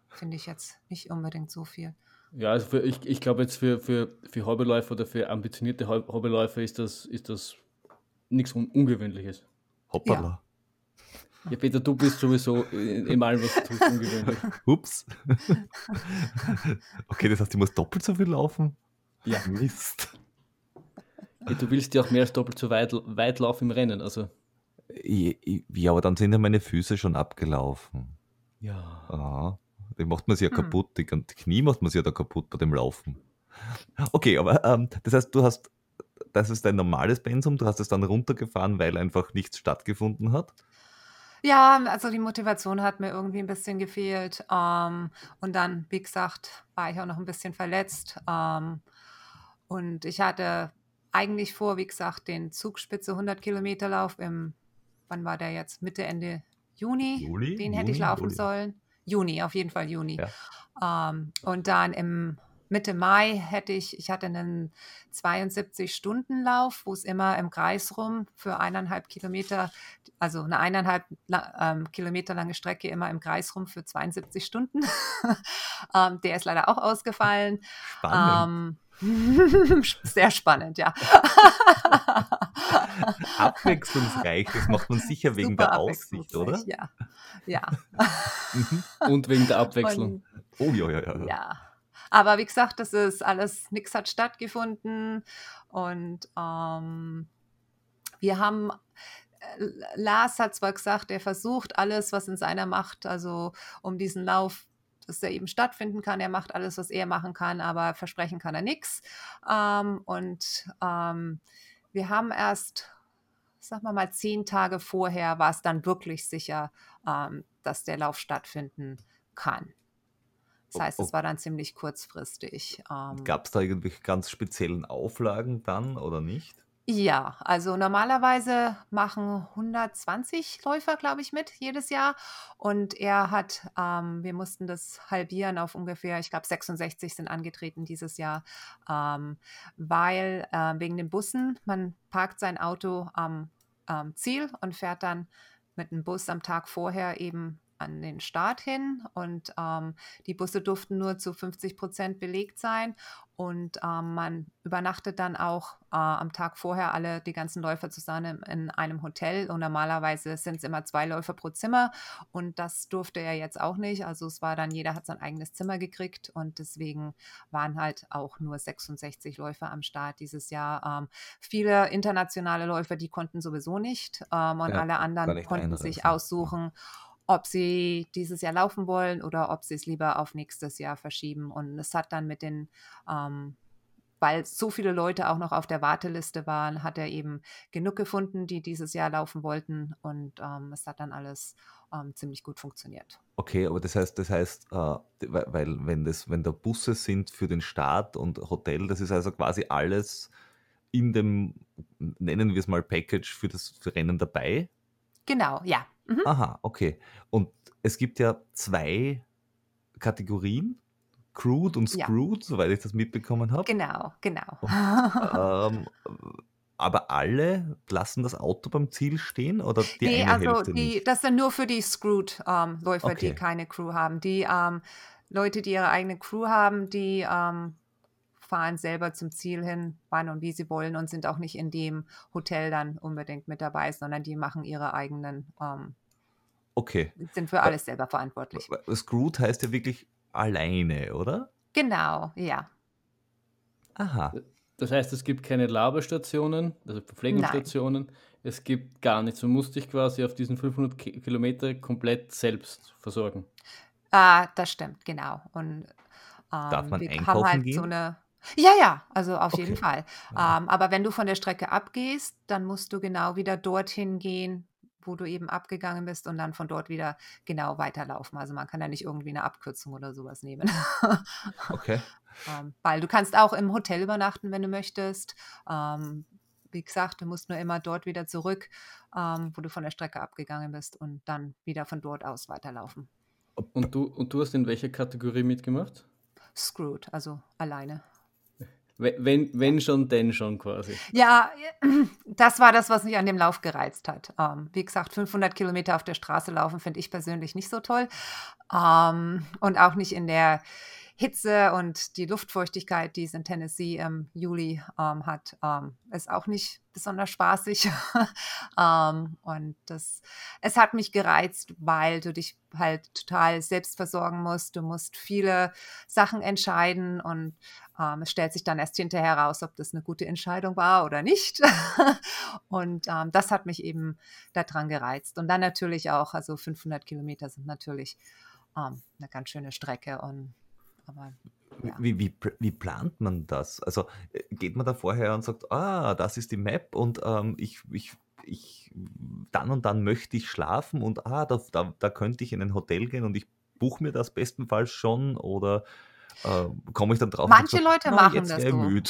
finde ich jetzt nicht unbedingt so viel. Ja, also für, ich, ich glaube jetzt für, für, für Hobbyläufer oder für ambitionierte Hobby- Hobbyläufer ist das, ist das nichts Un Ungewöhnliches. Hoppala. Ja, Peter, du bist sowieso in, in allem, was du tust, ungewöhnlich. Ups. okay, das heißt, ich muss doppelt so viel laufen? Ja. Mist. Ja, du willst ja auch mehr als doppelt so weit, weit laufen im Rennen. Also, Ja, aber dann sind ja meine Füße schon abgelaufen. ja. Aha. Die macht man sich ja Hm. kaputt. Die, die Knie macht man sich ja da kaputt bei dem Laufen. Okay, aber ähm, das heißt, du hast, das ist dein normales Pensum, du hast es dann runtergefahren, weil einfach nichts stattgefunden hat. Ja, also die Motivation hat mir irgendwie ein bisschen gefehlt. Ähm, und dann, wie gesagt, war ich auch noch ein bisschen verletzt. Ähm, und ich hatte eigentlich vor, wie gesagt, den Zugspitze 100 Kilometer Lauf im, wann war der jetzt? Mitte, Ende Juni? Juli? Den hätte ich Juni? laufen Juli? sollen. Juni, auf jeden Fall Juni. Ja. Ähm, und dann im Mitte Mai hätte ich, ich hatte einen 72-Stunden-Lauf, wo es immer im Kreis rum für eineinhalb Kilometer, also eine eineinhalb ähm, Kilometer lange Strecke immer im Kreis rum für 72 Stunden. ähm, der ist leider auch ausgefallen. Spannend. Ähm, sehr spannend, ja. Abwechslungsreich, das macht man sicher wegen Super der Aussicht, oder? Ja, ja. Mhm. Und wegen der Abwechslung. Und, Oh ja, ja, ja. ja. ja. Aber wie gesagt, das ist alles, nichts hat stattgefunden. Und ähm, wir haben, äh, Lars hat zwar gesagt, er versucht alles, was in seiner Macht, also um diesen Lauf, dass er eben stattfinden kann. Er macht alles, was er machen kann, aber versprechen kann er nichts. Ähm, und ähm, wir haben erst, sagen wir mal, zehn Tage vorher war es dann wirklich sicher, ähm, dass der Lauf stattfinden kann. Das heißt, es war dann ziemlich kurzfristig. Ähm, Gab es da irgendwelche ganz speziellen Auflagen dann oder nicht? Ja, also normalerweise machen 120 Läufer, glaube ich, mit jedes Jahr. Und er hat, ähm, wir mussten das halbieren auf ungefähr, ich glaube, 66 sind angetreten dieses Jahr, ähm, weil äh, wegen den Bussen, man parkt sein Auto am ähm, Ziel und fährt dann mit dem Bus am Tag vorher eben an den Start hin. Und ähm, die Busse durften nur zu 50 Prozent belegt sein. Und ähm, man übernachtet dann auch äh, am Tag vorher alle, die ganzen Läufer zusammen in einem Hotel. Und normalerweise sind es immer zwei Läufer pro Zimmer. Und das durfte er jetzt auch nicht. Also es war dann, jeder hat sein eigenes Zimmer gekriegt. Und deswegen waren halt auch nur 66 Läufer am Start dieses Jahr. Ähm, viele internationale Läufer, die konnten sowieso nicht. Ähm, und Ja, alle anderen konnten sich aussuchen, ob sie dieses Jahr laufen wollen oder ob sie es lieber auf nächstes Jahr verschieben. Und es hat dann mit den, ähm, weil so viele Leute auch noch auf der Warteliste waren, hat er eben genug gefunden, die dieses Jahr laufen wollten. Und ähm, es hat dann alles ähm, ziemlich gut funktioniert. Okay, aber das heißt, das heißt, äh, weil, weil wenn das, wenn da Busse sind für den Start und Hotel, das ist also quasi alles in dem, nennen wir es mal Package für das Rennen dabei. Genau, ja. Mhm. Aha, okay. Und es gibt ja zwei Kategorien, Crude und Ja. Screwed, soweit ich das mitbekommen habe. Genau, genau. Ähm, aber alle lassen das Auto beim Ziel stehen oder die Nee, eine also Hälfte die, nicht? das sind nur für die Screwed-Läufer, Okay. die keine Crew haben. Die ähm, Leute, die ihre eigene Crew haben, die ähm, fahren selber zum Ziel hin, wann und wie sie wollen und sind auch nicht in dem Hotel dann unbedingt mit dabei, sondern die machen ihre eigenen, ähm, Okay. sind für alles selber verantwortlich. Screwed heißt ja wirklich alleine, oder? Genau, ja. Aha. Das heißt, es gibt keine Laberstationen, also Verpflegungsstationen. Es gibt gar nichts. Man muss dich quasi auf diesen 500 Ki Kilometer komplett selbst versorgen. Ah, das stimmt, genau. Und Darf ähm, man wir haben einkaufen halt gehen? so eine. Ja, ja, also auf jeden Okay. Fall. Ja. Ähm, aber wenn du von der Strecke abgehst, dann musst du genau wieder dorthin gehen, wo du eben abgegangen bist und dann von dort wieder genau weiterlaufen. Also man kann da nicht irgendwie eine Abkürzung oder sowas nehmen. Okay. ähm, weil du kannst auch im Hotel übernachten, wenn du möchtest. Ähm, wie gesagt, du musst nur immer dort wieder zurück, ähm, wo du von der Strecke abgegangen bist und dann wieder von dort aus weiterlaufen. Und du, und du hast in welcher Kategorie mitgemacht? Screwed, also alleine. We- Wenn, wenn schon, denn schon quasi. Ja, das war das, was mich an dem Lauf gereizt hat. Ähm, wie gesagt, 500 Kilometer auf der Straße laufen finde ich persönlich nicht so toll. Ähm, und auch nicht in der Hitze und die Luftfeuchtigkeit, die es in Tennessee im Juli ähm, hat, ähm, ist auch nicht besonders spaßig. ähm, und das, es hat mich gereizt, weil du dich halt total selbst versorgen musst. Du musst viele Sachen entscheiden und ähm, es stellt sich dann erst hinterher raus, ob das eine gute Entscheidung war oder nicht. und ähm, das hat mich eben daran gereizt. Und dann natürlich auch, also 500 Kilometer sind natürlich ähm, eine ganz schöne Strecke. Und, aber ja. Wie, wie, wie plant man das? Also äh, geht man da vorher und sagt, ah, das ist die Map und ähm, ich, ich ich, dann und dann möchte ich schlafen und ah, da, da, da könnte ich in ein Hotel gehen und ich buche mir das bestenfalls schon oder äh, komme ich dann drauf? Manche so, Leute machen das so.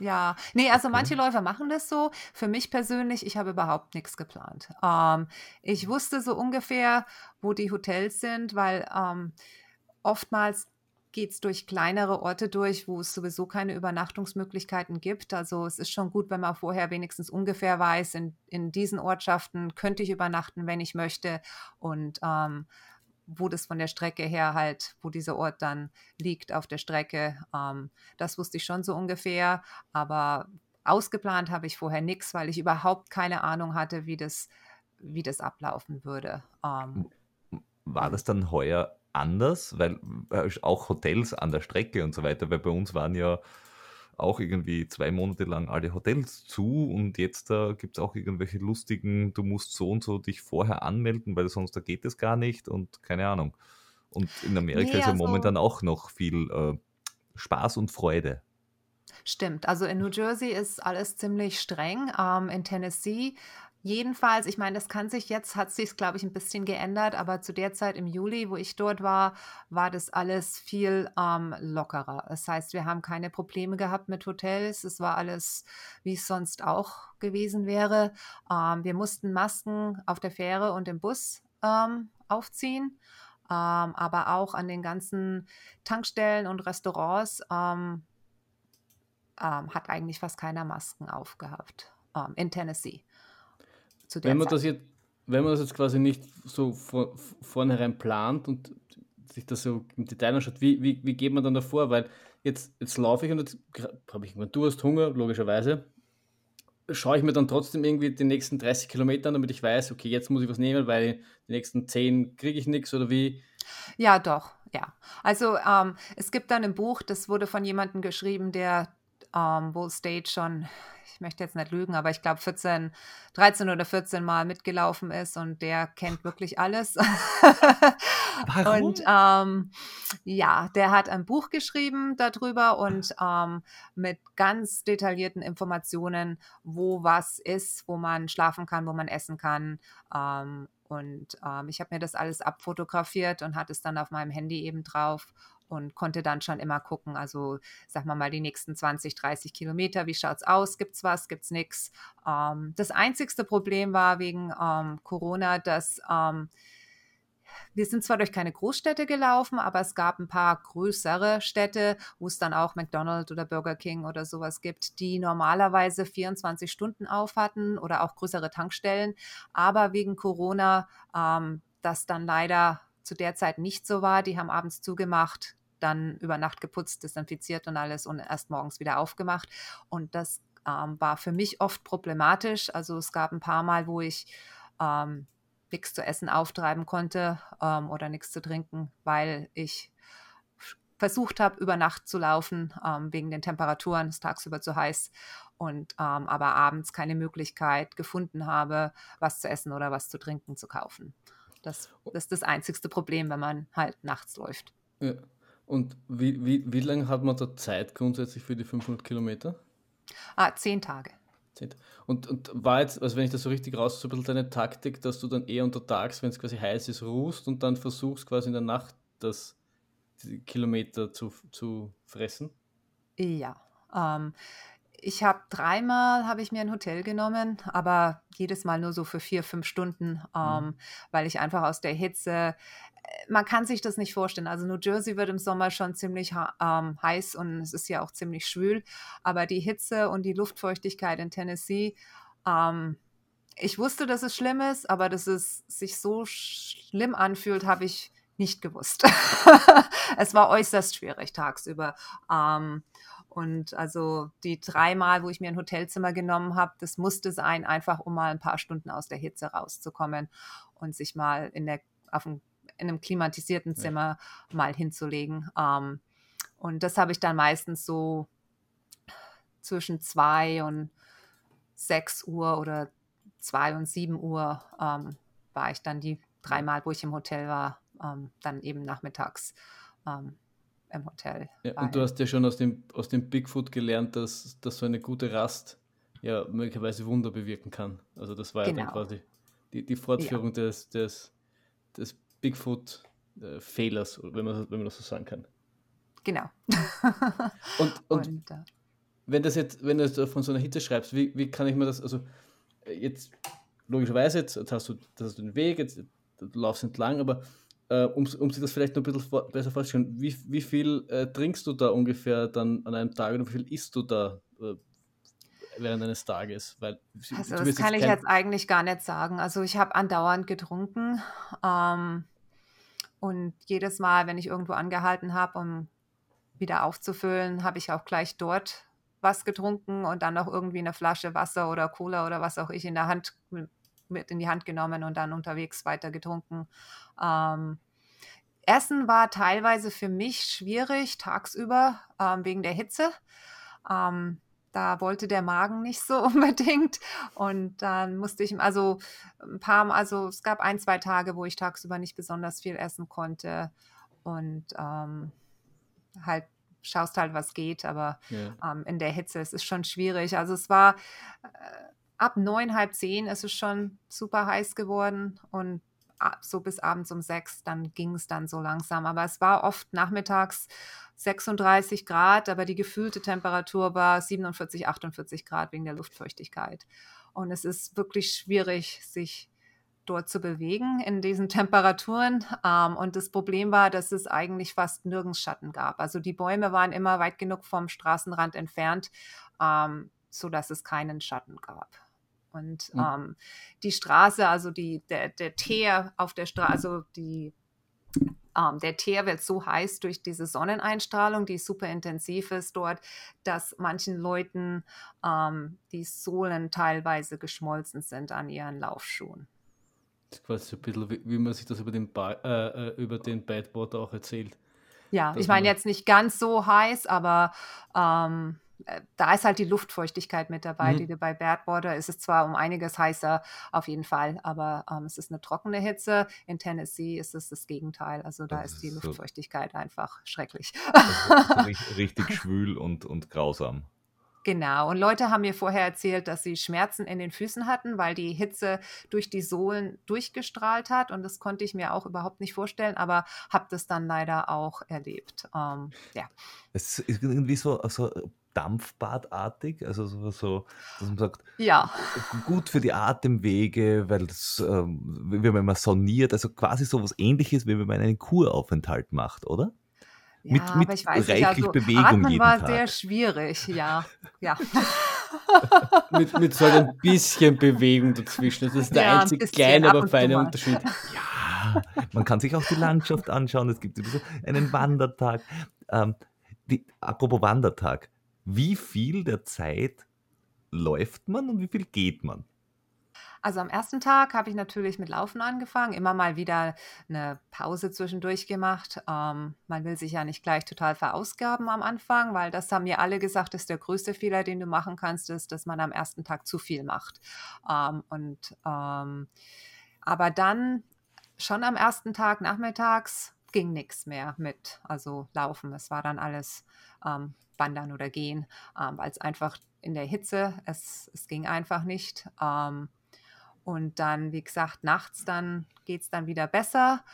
Ja, nee, also manche Läufer machen das so. Für mich persönlich, ich habe überhaupt nichts geplant. Ähm, ich wusste so ungefähr, wo die Hotels sind, weil ähm, oftmals geht es durch kleinere Orte durch, wo es sowieso keine Übernachtungsmöglichkeiten gibt. Also es ist schon gut, wenn man vorher wenigstens ungefähr weiß, in, in diesen Ortschaften könnte ich übernachten, wenn ich möchte. Und ähm, wo das von der Strecke her halt, wo dieser Ort dann liegt auf der Strecke. Ähm, das wusste ich schon so ungefähr, aber ausgeplant habe ich vorher nichts, weil ich überhaupt keine Ahnung hatte, wie das, wie das ablaufen würde. Ähm, War das dann heuer anders? Weil äh, auch Hotels an der Strecke und so weiter, weil bei uns waren ja auch irgendwie zwei Monate lang alle Hotels zu und jetzt äh, gibt es auch irgendwelche lustigen, du musst so und so dich vorher anmelden, weil sonst da geht es gar nicht und keine Ahnung. Und in Amerika nee, ist ja also, momentan auch noch viel äh, Spaß und Freude. Stimmt, also in New Jersey ist alles ziemlich streng. Ähm, in Tennessee Jedenfalls, ich meine, das kann sich jetzt, hat sich, glaube ich, ein bisschen geändert, aber zu der Zeit im Juli, wo ich dort war, war das alles viel ähm, lockerer. Das heißt, wir haben keine Probleme gehabt mit Hotels. Es war alles, wie es sonst auch gewesen wäre. Ähm, wir mussten Masken auf der Fähre und im Bus ähm, aufziehen, ähm, aber auch an den ganzen Tankstellen und Restaurants ähm, ähm, hat eigentlich fast keiner Masken aufgehabt in Tennessee zu der wenn man Zeit. Das jetzt, wenn man das jetzt quasi nicht so vor, vornherein plant und sich das so im Detail anschaut, wie, wie, wie geht man dann davor? Weil jetzt, jetzt laufe ich und jetzt habe ich irgendwann Durst, Hunger, logischerweise. Schaue ich mir dann trotzdem irgendwie die nächsten 30 Kilometer an, damit ich weiß, okay, jetzt muss ich was nehmen, weil die nächsten 10 kriege ich nichts oder wie? Ja, doch, ja. Also ähm, es gibt dann ein Buch, das wurde von jemandem geschrieben, der ähm, Bull State schon ich möchte jetzt nicht lügen, aber ich glaube 14, 13 oder 14 Mal mitgelaufen ist und der kennt wirklich alles. Warum? Und ähm, ja, der hat ein Buch geschrieben darüber und ähm, mit ganz detaillierten Informationen, wo was ist, wo man schlafen kann, wo man essen kann. Ähm, und ähm, ich habe mir das alles abfotografiert und hatte es dann auf meinem Handy eben drauf und konnte dann schon immer gucken, also sag mal mal die nächsten 20, 30 Kilometer, wie schaut es aus, gibt es was, gibt es nichts. Ähm, das einzigste Problem war wegen ähm, Corona, dass ähm, wir sind zwar durch keine Großstädte gelaufen, aber es gab ein paar größere Städte, wo es dann auch McDonald's oder Burger King oder sowas gibt, die normalerweise 24 Stunden auf hatten oder auch größere Tankstellen. Aber wegen Corona, ähm, das dann leider zu der Zeit nicht so war, die haben abends zugemacht dann über Nacht geputzt, desinfiziert und alles und erst morgens wieder aufgemacht. Und das ähm, war für mich oft problematisch. Also es gab ein paar Mal, wo ich ähm, nichts zu essen auftreiben konnte ähm, oder nichts zu trinken, weil ich versucht habe, über Nacht zu laufen, ähm, wegen den Temperaturen, es ist tagsüber zu heiß und ähm, aber abends keine Möglichkeit gefunden habe, was zu essen oder was zu trinken zu kaufen. Das, das ist das einzigste Problem, wenn man halt nachts läuft. Ja. Und wie, wie, wie lange hat man da Zeit grundsätzlich für die 500 Kilometer? Ah, zehn Tage. Und, und war jetzt, also wenn ich das so richtig raus, so ein bisschen deine Taktik, dass du dann eher untertags, wenn es quasi heiß ist, ruhst und dann versuchst quasi in der Nacht das die Kilometer zu, zu fressen? Ja. Ähm, ich habe dreimal habe ich mir ein Hotel genommen, aber jedes Mal nur so für vier, fünf Stunden, ähm, mhm. weil ich einfach aus der Hitze man kann sich das nicht vorstellen. Also New Jersey wird im Sommer schon ziemlich ähm, heiß und es ist ja auch ziemlich schwül. Aber die Hitze und die Luftfeuchtigkeit in Tennessee, ähm, ich wusste, dass es schlimm ist, aber dass es sich so schlimm anfühlt, habe ich nicht gewusst. es war äußerst schwierig tagsüber. Ähm, und also die dreimal, wo ich mir ein Hotelzimmer genommen habe, das musste sein, einfach um mal ein paar Stunden aus der Hitze rauszukommen und sich mal in der, auf dem in einem klimatisierten Zimmer ja. mal hinzulegen. Ähm, und das habe ich dann meistens so zwischen zwei und sechs Uhr oder zwei und sieben Uhr ähm, war ich dann die dreimal, wo ich im Hotel war, ähm, dann eben nachmittags ähm, im Hotel. Ja, und du hast ja schon aus dem, aus dem Bigfoot gelernt, dass, dass so eine gute Rast ja möglicherweise Wunder bewirken kann. Also das war genau. ja dann genau. quasi die, die Fortführung ja. des, des, des Bigfoot-Fehlers, wenn man, wenn man das so sagen kann. Genau. und, und, und uh, wenn das jetzt, wenn du von so einer Hitze schreibst, wie, wie kann ich mir das, also jetzt logischerweise, jetzt, jetzt hast du, das hast du den Weg, jetzt du laufst entlang, aber äh, um, um sich das vielleicht noch ein bisschen vor, besser vorzustellen, wie, wie viel äh, trinkst du da ungefähr dann an einem Tag oder wie viel isst du da äh, während eines Tages? Weil, also das kann ich jetzt eigentlich gar nicht sagen. Also ich habe andauernd getrunken ähm, und jedes Mal, wenn ich irgendwo angehalten habe, um wieder aufzufüllen, habe ich auch gleich dort was getrunken und dann noch irgendwie eine Flasche Wasser oder Cola oder was auch ich in der Hand mit in die Hand genommen und dann unterwegs weiter getrunken. Ähm, Essen war teilweise für mich schwierig tagsüber ähm, wegen der Hitze. Ähm, da wollte der Magen nicht so unbedingt. Und dann musste ich, also ein paar, also es gab ein, zwei Tage, wo ich tagsüber nicht besonders viel essen konnte. Und ähm, halt schaust halt, was geht, aber ja. ähm, in der Hitze es ist schon schwierig. Also es war äh, ab neun, halb zehn ist es schon super heiß geworden und so bis abends um sechs, dann ging es dann so langsam. Aber es war oft nachmittags 36 Grad, aber die gefühlte Temperatur war 47, 48 Grad wegen der Luftfeuchtigkeit. Und es ist wirklich schwierig, sich dort zu bewegen in diesen Temperaturen. Ähm, und das Problem war, dass es eigentlich fast nirgends Schatten gab. Also die Bäume waren immer weit genug vom Straßenrand entfernt, ähm, sodass es keinen Schatten gab. Und mhm. ähm, die Straße, also die, der, der Teer auf der Straße, also die, ähm, der Teer wird so heiß durch diese Sonneneinstrahlung, die super intensiv ist dort, dass manchen Leuten ähm, die Sohlen teilweise geschmolzen sind an ihren Laufschuhen. Das ist quasi ein bisschen, wie, wie man sich das über den, ba äh, äh über den Badwater auch erzählt. Ja, ich meine jetzt nicht ganz so heiß, aber ähm, äh, da ist halt die Luftfeuchtigkeit mit dabei, mhm. die du bei Badwater ist es zwar um einiges heißer auf jeden Fall, aber ähm, es ist eine trockene Hitze. In Tennessee ist es das Gegenteil. Also da das ist die Luftfeuchtigkeit so einfach schrecklich. Also richtig schwül und, und grausam. Genau. Und Leute haben mir vorher erzählt, dass sie Schmerzen in den Füßen hatten, weil die Hitze durch die Sohlen durchgestrahlt hat. Und das konnte ich mir auch überhaupt nicht vorstellen, aber habe das dann leider auch erlebt. Ähm, ja. Es ist irgendwie so, so Dampfbadartig, also so, so, dass man sagt, ja. gut für die Atemwege, weil das, ähm, wenn man soniert, also quasi so was ähnliches, wie wenn man einen Kuraufenthalt macht, oder? Ja, mit, mit aber ich weiß reichlich nicht, also Bewegung Atmen jeden war Tag. sehr schwierig, ja. ja. mit, mit so ein bisschen Bewegung dazwischen. Das ist der ja, einzige kleine, aber feine Unterschied. Ja, man kann sich auch die Landschaft anschauen. Es gibt einen Wandertag. Ähm, die, apropos Wandertag, wie viel der Zeit läuft man und wie viel geht man? Also am ersten Tag habe ich natürlich mit Laufen angefangen, immer mal wieder eine Pause zwischendurch gemacht. Ähm, man will sich ja nicht gleich total verausgaben am Anfang, weil das haben mir alle gesagt, ist der größte Fehler, den du machen kannst, ist, dass man am ersten Tag zu viel macht. Ähm, und ähm, aber dann schon am ersten Tag nachmittags ging nichts mehr mit, also Laufen. Es war dann alles ähm, Wandern oder Gehen, ähm, weil es einfach in der Hitze, es, es ging einfach nicht. Ähm, und dann, wie gesagt, nachts dann geht es dann wieder besser.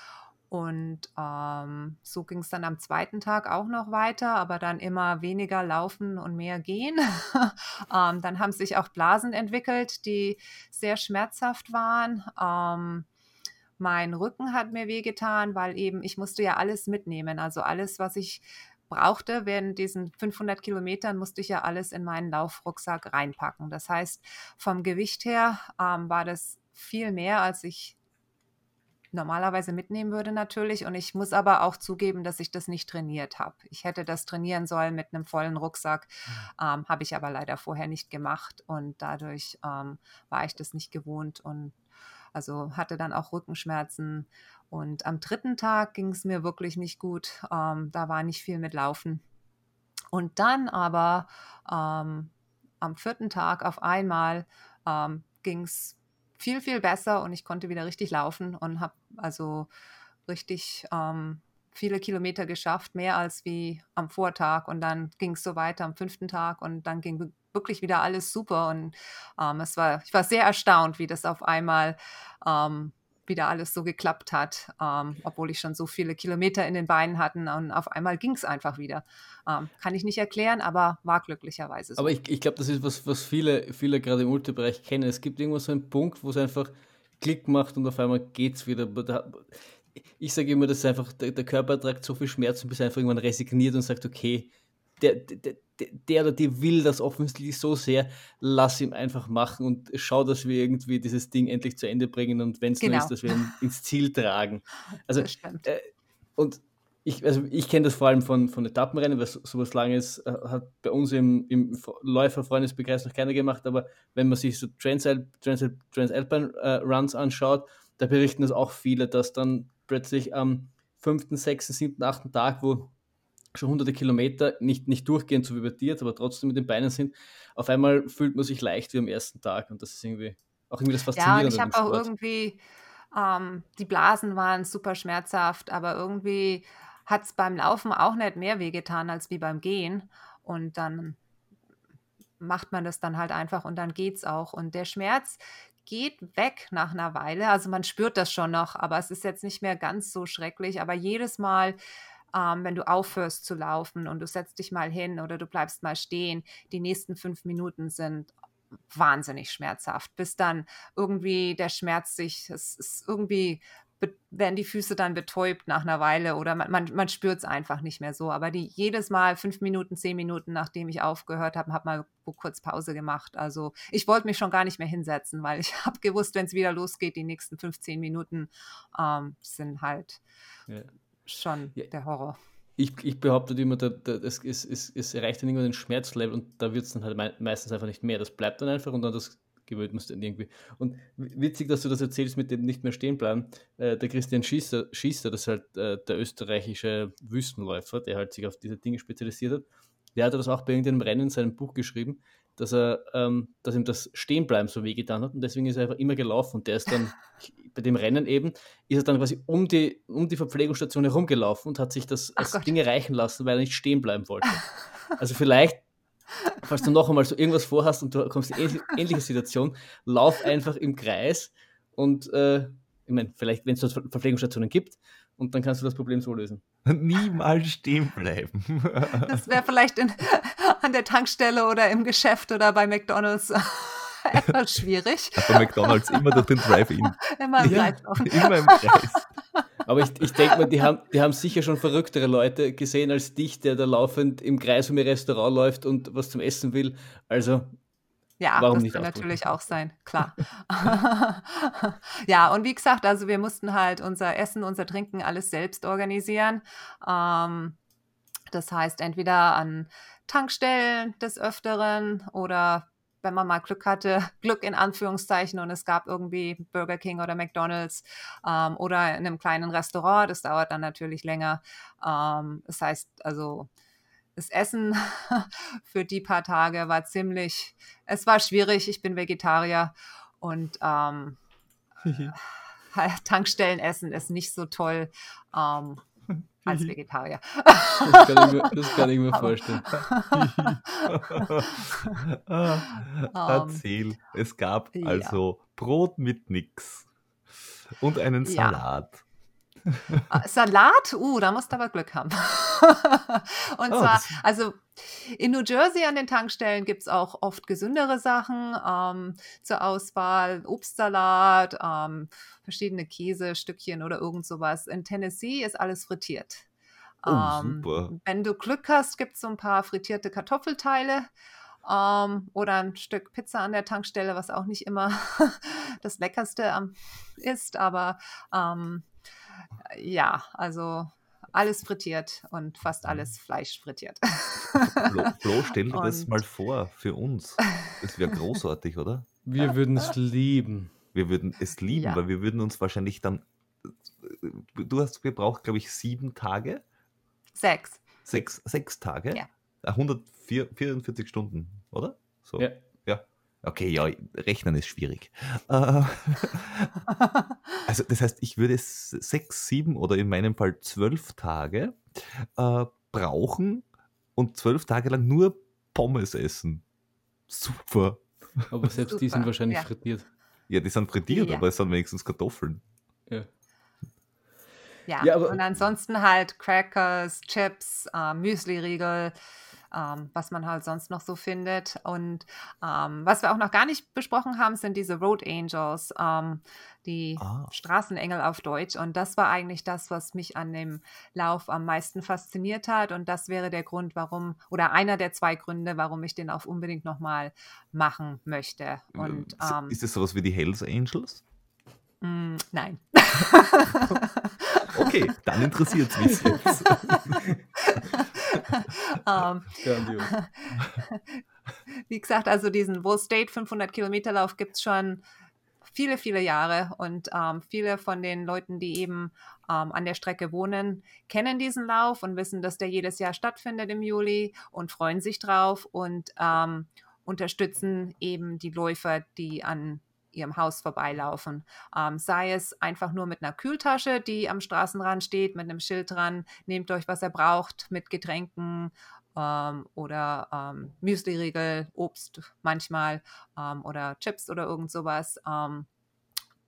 Und ähm, so ging es dann am zweiten Tag auch noch weiter, aber dann immer weniger laufen und mehr gehen. ähm, dann haben sich auch Blasen entwickelt, die sehr schmerzhaft waren. Ähm, mein Rücken hat mir wehgetan, weil eben ich musste ja alles mitnehmen. Also alles, was ich brauchte. Während diesen 500 Kilometern musste ich ja alles in meinen Laufrucksack reinpacken. Das heißt, vom Gewicht her ähm, war das viel mehr, als ich normalerweise mitnehmen würde natürlich. Und ich muss aber auch zugeben, dass ich das nicht trainiert habe. Ich hätte das trainieren sollen mit einem vollen Rucksack, mhm. ähm, habe ich aber leider vorher nicht gemacht und dadurch ähm, war ich das nicht gewohnt und also hatte dann auch Rückenschmerzen und am dritten Tag ging es mir wirklich nicht gut. Ähm, da war nicht viel mit Laufen. Und dann aber ähm, am vierten Tag auf einmal ähm, ging es viel, viel besser und ich konnte wieder richtig laufen und habe also richtig ähm, viele Kilometer geschafft, mehr als wie am Vortag. Und dann ging es so weiter am fünften Tag und dann ging wirklich wieder alles super. Und ähm, es war, ich war sehr erstaunt, wie das auf einmal ähm, wieder alles so geklappt hat, ähm, obwohl ich schon so viele Kilometer in den Beinen hatte und auf einmal ging es einfach wieder. Ähm, kann ich nicht erklären, aber war glücklicherweise so. Aber ich, ich glaube, das ist was, was viele, viele gerade im Ultrabereich kennen. Es gibt irgendwo so einen Punkt, wo es einfach Klick macht und auf einmal geht es wieder. Ich sage immer, dass einfach der, der Körper trägt so viel Schmerz, bis er einfach irgendwann resigniert und sagt, okay, der, der, der oder die will das offensichtlich so sehr, lass ihm einfach machen und schau, dass wir irgendwie dieses Ding endlich zu Ende bringen und wenn es genau. nur ist, dass wir ihn ins Ziel tragen. Also, äh, und ich, also ich kenne das vor allem von, von Etappenrennen, weil so, sowas Langes äh, hat bei uns im, im Läufer-Freundesbekreis noch keiner gemacht, aber wenn man sich so Transalpine Trans, Trans äh, Runs anschaut, da berichten das auch viele, dass dann plötzlich am fünften, sechsten, siebten, achten Tag, wo schon hunderte Kilometer, nicht, nicht durchgehend so wie bei dir, aber trotzdem mit den Beinen sind, auf einmal fühlt man sich leicht wie am ersten Tag und das ist irgendwie auch irgendwie das Faszinierende. Ja, und ich habe auch irgendwie, ähm, die Blasen waren super schmerzhaft, aber irgendwie hat es beim Laufen auch nicht mehr wehgetan als wie beim Gehen. Und dann macht man das dann halt einfach und dann geht es auch. Und der Schmerz geht weg nach einer Weile, also man spürt das schon noch, aber es ist jetzt nicht mehr ganz so schrecklich, aber jedes Mal ähm, wenn du aufhörst zu laufen und du setzt dich mal hin oder du bleibst mal stehen, die nächsten fünf Minuten sind wahnsinnig schmerzhaft, bis dann irgendwie der Schmerz sich, es ist irgendwie werden die Füße dann betäubt nach einer Weile oder man, man, man spürt es einfach nicht mehr so. Aber die jedes Mal fünf Minuten, zehn Minuten, nachdem ich aufgehört habe, habe mal kurz Pause gemacht. Also ich wollte mich schon gar nicht mehr hinsetzen, weil ich habe gewusst, wenn es wieder losgeht, die nächsten 15 Minuten ähm, sind halt ja schon ja. der Horror. Ich, ich behaupte immer, da, da, es, es, es, es erreicht dann irgendwann den Schmerzlevel und da wird es dann halt meistens einfach nicht mehr. Das bleibt dann einfach und dann das gewöhnt man dann irgendwie. Und witzig, dass du das erzählst mit dem nicht mehr stehen bleiben. Äh, der Christian Schießer, Schießer, das ist halt äh, der österreichische Wüstenläufer, der halt sich auf diese Dinge spezialisiert hat. Der hat das auch bei irgendeinem Rennen in seinem Buch geschrieben, dass er, ähm, dass ihm das Stehenbleiben so wehgetan hat und deswegen ist er einfach immer gelaufen und der ist dann bei dem Rennen eben, ist er dann quasi um die, um die Verpflegungsstation herumgelaufen und hat sich das als Gott. Dinge reichen lassen, weil er nicht stehen bleiben wollte. Also vielleicht, falls du noch einmal so irgendwas vorhast und du kommst in eine ähnliche Situation, lauf einfach im Kreis und äh, ich meine, vielleicht, wenn es dort Verpflegungsstationen gibt, und dann kannst du das Problem so lösen. Niemals stehen bleiben. Das wäre vielleicht in, an der Tankstelle oder im Geschäft oder bei McDonalds etwas schwierig. bei McDonalds immer durch den Drive-In. Immer im ja, Immer im Kreis. Aber ich, ich denke mal, die haben, die haben sicher schon verrücktere Leute gesehen als dich, der da laufend im Kreis um ihr Restaurant läuft und was zum Essen will. Also ja, Warum das kann natürlich auch sein, klar. ja, und wie gesagt, also wir mussten halt unser Essen, unser Trinken alles selbst organisieren. Ähm, das heißt, entweder an Tankstellen des Öfteren oder wenn man mal Glück hatte, Glück in Anführungszeichen und es gab irgendwie Burger King oder McDonald's ähm, oder in einem kleinen Restaurant, das dauert dann natürlich länger. Ähm, das heißt also, das Essen für die paar Tage war ziemlich, es war schwierig, ich bin Vegetarier und ähm, Tankstellenessen ist nicht so toll. Ähm, als mhm. Vegetarier. Das kann ich mir, das kann ich mir vorstellen. Erzähl, es gab also Brot mit nix und einen Salat. Ja. Ah, Salat? Uh, da musst du aber Glück haben. und oh, zwar, also in New Jersey an den Tankstellen gibt es auch oft gesündere Sachen ähm, zur Auswahl. Obstsalat, ähm, verschiedene Käsestückchen oder irgend sowas. In Tennessee ist alles frittiert. Oh, ähm. Wenn du Glück hast, gibt es so ein paar frittierte Kartoffelteile. Ähm, oder ein Stück Pizza an der Tankstelle, was auch nicht immer das Leckerste ist, aber ähm, ja, also alles frittiert und fast mhm. alles Fleisch frittiert. Flo, Flo stell dir das mal vor für uns. Das wäre großartig, oder? Wir würden es lieben. Wir würden es lieben, ja. weil wir würden uns wahrscheinlich dann. Du hast gebraucht, glaube ich, sieben Tage. Sechs. Sechs, sechs Tage? Ja. 144 Stunden, oder? So. Ja. Okay, ja, rechnen ist schwierig. Äh, also das heißt, ich würde sechs, sieben oder in meinem Fall zwölf Tage äh, brauchen und zwölf Tage lang nur Pommes essen. Super. Aber selbst Super, die sind wahrscheinlich ja. frittiert. Ja, die sind frittiert, ja. aber es sind wenigstens Kartoffeln. Ja. Ja, ja und ansonsten halt Crackers, Chips, äh, Müsli-Riegel, ähm, was man halt sonst noch so findet. Und ähm, was wir auch noch gar nicht besprochen haben, sind diese Road Angels, ähm, die ah. Straßenengel auf Deutsch. Und das war eigentlich das, was mich an dem Lauf am meisten fasziniert hat. Und das wäre der Grund, warum, oder einer der zwei Gründe, warum ich den auch unbedingt nochmal machen möchte. Und, ähm, ist das sowas wie die Hells Angels? Mm, nein. okay, dann interessiert es mich jetzt. ähm, wie gesagt, also diesen Wall State 500 Kilometer Lauf gibt es schon viele, viele Jahre und ähm, viele von den Leuten, die eben ähm, an der Strecke wohnen, kennen diesen Lauf und wissen, dass der jedes Jahr stattfindet im Juli und freuen sich drauf und ähm, unterstützen eben die Läufer, die an ihrem Haus vorbeilaufen. Ähm, sei es einfach nur mit einer Kühltasche, die am Straßenrand steht, mit einem Schild dran, nehmt euch, was ihr braucht, mit Getränken ähm, oder ähm, Müsli-Riegel, Obst manchmal ähm, oder Chips oder irgend sowas. Ähm,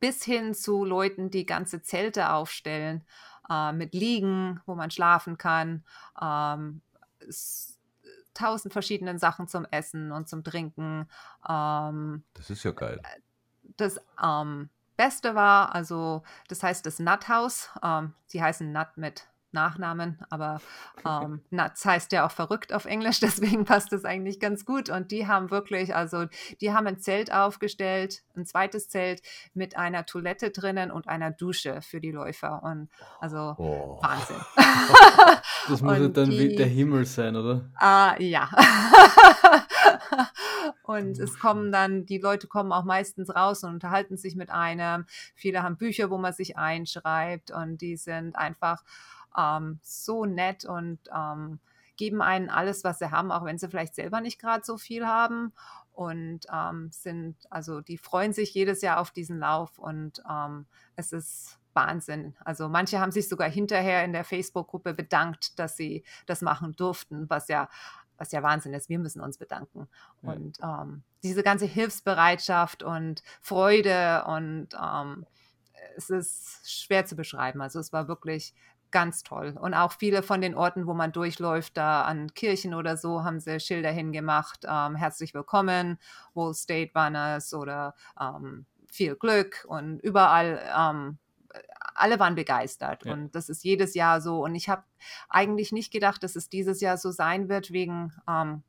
bis hin zu Leuten, die ganze Zelte aufstellen, äh, mit Liegen, wo man schlafen kann. Ähm, tausend verschiedenen Sachen zum Essen und zum Trinken. Ähm, das ist ja geil. Das ähm, Beste war, also das heißt das Nut House. Ähm, sie heißen Nut mit Nachnamen, aber ähm, Nuts heißt ja auch verrückt auf Englisch, deswegen passt das eigentlich ganz gut. Und die haben wirklich, also die haben ein Zelt aufgestellt, ein zweites Zelt mit einer Toilette drinnen und einer Dusche für die Läufer. Und also oh. Wahnsinn. Das muss ja dann die, der Himmel sein, oder? Uh, ja. und es kommen dann, die Leute kommen auch meistens raus und unterhalten sich mit einem. Viele haben Bücher, wo man sich einschreibt und die sind einfach ähm, so nett und ähm, geben einen alles, was sie haben, auch wenn sie vielleicht selber nicht gerade so viel haben. Und ähm, sind, also die freuen sich jedes Jahr auf diesen Lauf und ähm, es ist Wahnsinn. Also manche haben sich sogar hinterher in der Facebook-Gruppe bedankt, dass sie das machen durften, was ja was ja Wahnsinn ist. Wir müssen uns bedanken. Ja. Und ähm, diese ganze Hilfsbereitschaft und Freude und ähm, es ist schwer zu beschreiben. Also es war wirklich ganz toll. Und auch viele von den Orten, wo man durchläuft, da an Kirchen oder so, haben sie Schilder hingemacht. Ähm, herzlich willkommen, Wall State Banners oder ähm, viel Glück und überall. Alle waren begeistert ja. und das ist jedes Jahr so. Und ich habe eigentlich nicht gedacht, dass es dieses Jahr so sein wird wegen ähm,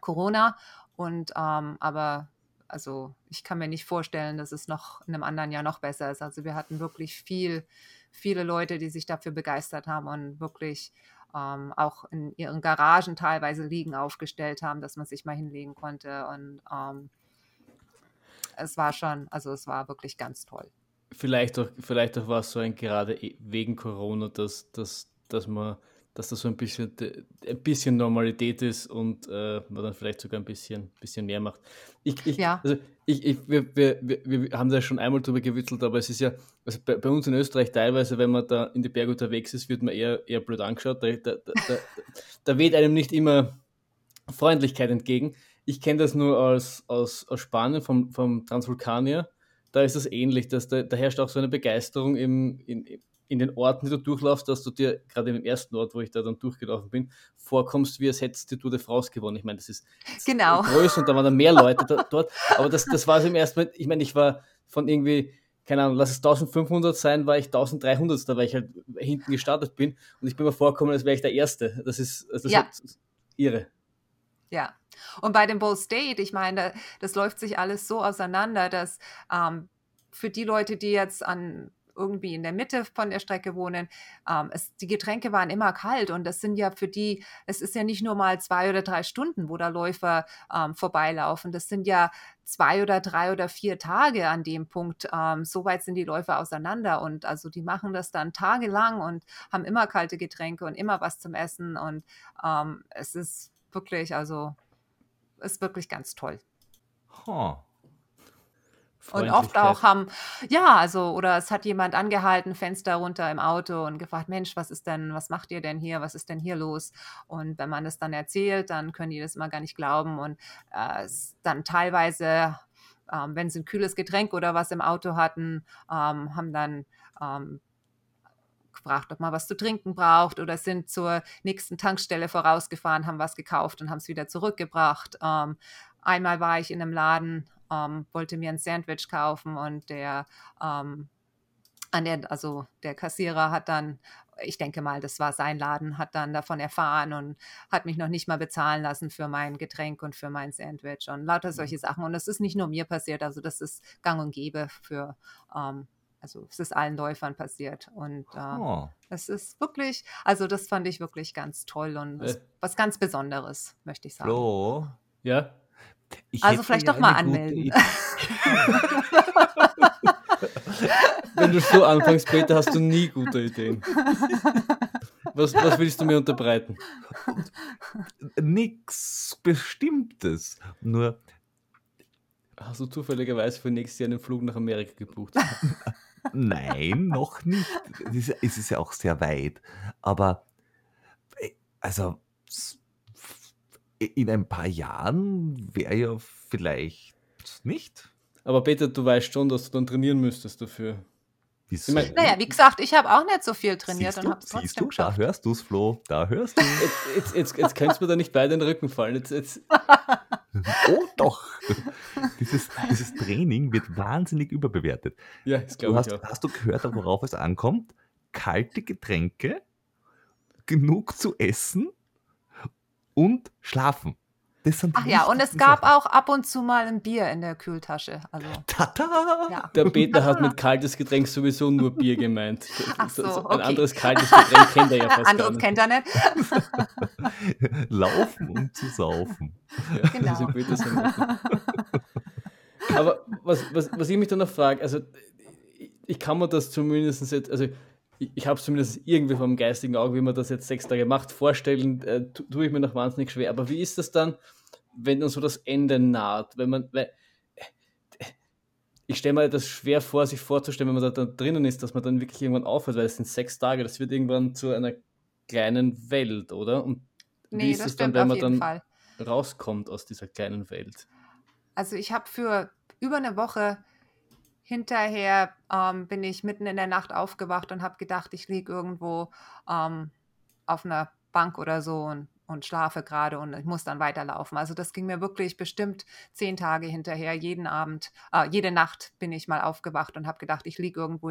Corona. Und ähm, aber also ich kann mir nicht vorstellen, dass es noch in einem anderen Jahr noch besser ist. Also wir hatten wirklich viel viele Leute, die sich dafür begeistert haben und wirklich ähm, auch in ihren Garagen teilweise Liegen aufgestellt haben, dass man sich mal hinlegen konnte. Und ähm, es war schon, also es war wirklich ganz toll. Vielleicht auch, vielleicht auch war es so ein gerade wegen Corona, dass, dass, dass man dass das so ein bisschen, ein bisschen Normalität ist und äh, man dann vielleicht sogar ein bisschen, bisschen mehr macht. Ich, ich, ja. also ich, ich, wir, wir, wir, haben da schon einmal drüber gewitzelt, aber es ist ja, also bei, bei, uns in Österreich teilweise, wenn man da in die Berge unterwegs ist, wird man eher, eher blöd angeschaut. Da, da, da, da weht einem nicht immer Freundlichkeit entgegen. Ich kenne das nur aus, aus, aus Spanien, vom, vom Transvulkanier. Da ist es ähnlich, dass da, da herrscht auch so eine Begeisterung im, in, in den Orten, die du durchlaufst, dass du dir gerade im ersten Ort, wo ich da dann durchgelaufen bin, vorkommst, wie als hättest du Tour de France gewonnen. Ich meine, das ist genau. größer und da waren dann mehr Leute da, dort. Aber das, das war so im ersten Mal, ich meine, ich war von irgendwie, keine Ahnung, lass es 1500 sein, war ich 1300, da weil ich halt hinten gestartet bin und ich bin mir vorgekommen, als wäre ich der Erste. Das ist, also das ja. ist irre. Ja. Und bei dem Bull State, ich meine, das läuft sich alles so auseinander, dass ähm, für die Leute, die jetzt an irgendwie in der Mitte von der Strecke wohnen. Ähm, es, die Getränke waren immer kalt und das sind ja für die, es ist ja nicht nur mal zwei oder drei Stunden, wo da Läufer ähm, vorbeilaufen. Das sind ja zwei oder drei oder vier Tage an dem Punkt. Ähm, so weit sind die Läufer auseinander und also die machen das dann tagelang und haben immer kalte Getränke und immer was zum Essen und ähm, es ist wirklich, also ist wirklich ganz toll. Huh. Und oft auch haben, ja, also, oder es hat jemand angehalten, Fenster runter im Auto und gefragt, Mensch, was ist denn, was macht ihr denn hier, was ist denn hier los? Und wenn man es dann erzählt, dann können die das immer gar nicht glauben und äh, dann teilweise, ähm, wenn sie ein kühles Getränk oder was im Auto hatten, ähm, haben dann ähm, gefragt, ob man was zu trinken braucht oder sind zur nächsten Tankstelle vorausgefahren, haben was gekauft und haben es wieder zurückgebracht. Ähm, einmal war ich in einem Laden, ähm, wollte mir ein Sandwich kaufen und der, ähm, an der, also der Kassierer hat dann, ich denke mal, das war sein Laden, hat dann davon erfahren und hat mich noch nicht mal bezahlen lassen für mein Getränk und für mein Sandwich und lauter mhm. solche Sachen. Und das ist nicht nur mir passiert, also das ist gang und gäbe für ähm, also es ist allen Läufern passiert. Und äh, oh. es ist wirklich, also das fand ich wirklich ganz toll und äh. was ganz Besonderes, möchte ich sagen. Flo, ja. Ich also vielleicht doch mal anmelden. Wenn du so anfängst, Peter, hast du nie gute Ideen. Was, was willst du mir unterbreiten? Nix Bestimmtes. Nur. Hast du zufälligerweise für nächstes Jahr einen Flug nach Amerika gebucht? Nein, noch nicht. Es ist ja auch sehr weit. Aber, äh, also, in ein paar Jahren wäre ja vielleicht nicht. Aber Peter, du weißt schon, dass du dann trainieren müsstest dafür. Wieso? Ich naja, wie gesagt, ich habe auch nicht so viel trainiert Siehst und habe es trotzdem Siehst du, geschafft. Da hörst du es, Flo, da hörst du Jetzt, jetzt, jetzt, jetzt kannst du mir da nicht beide in den Rücken fallen. Jetzt, jetzt. oh doch! Dieses, dieses Training wird wahnsinnig überbewertet. Ja, das glaube ich auch. Hast du gehört, worauf es ankommt? Kalte Getränke, genug zu essen und schlafen. Ach ja, und es gab Sachen. auch ab und zu mal ein Bier in der Kühltasche. Also, Tata! Ja. Der Peter hat mit kaltes Getränk sowieso nur Bier gemeint. Ach so, okay. Ein anderes kaltes Getränk kennt er ja fast Anderes kennt er nicht. Laufen um zu saufen. Ja, genau. Aber was, was, was ich mich dann noch frage, also ich kann mir das zumindest jetzt, also ich habe es zumindest irgendwie vom geistigen Auge, wie man das jetzt sechs Tage macht, vorstellen, äh, tue ich mir noch wahnsinnig schwer. Aber wie ist das dann, wenn dann so das Ende naht? Wenn man, weil, ich stelle mir das schwer vor, sich vorzustellen, wenn man da, da drinnen ist, dass man dann wirklich irgendwann aufhört, weil es sind sechs Tage, das wird irgendwann zu einer kleinen Welt, oder? Und nee, wie ist es dann, wenn man dann Fall. rauskommt aus dieser kleinen Welt? Also ich habe für über eine Woche hinterher ähm, bin ich mitten in der Nacht aufgewacht und habe gedacht, ich liege irgendwo ähm, auf einer Bank oder so und, und schlafe gerade und ich muss dann weiterlaufen. Also das ging mir wirklich bestimmt zehn Tage hinterher. Jeden Abend, äh, jede Nacht bin ich mal aufgewacht und habe gedacht, ich liege irgendwo,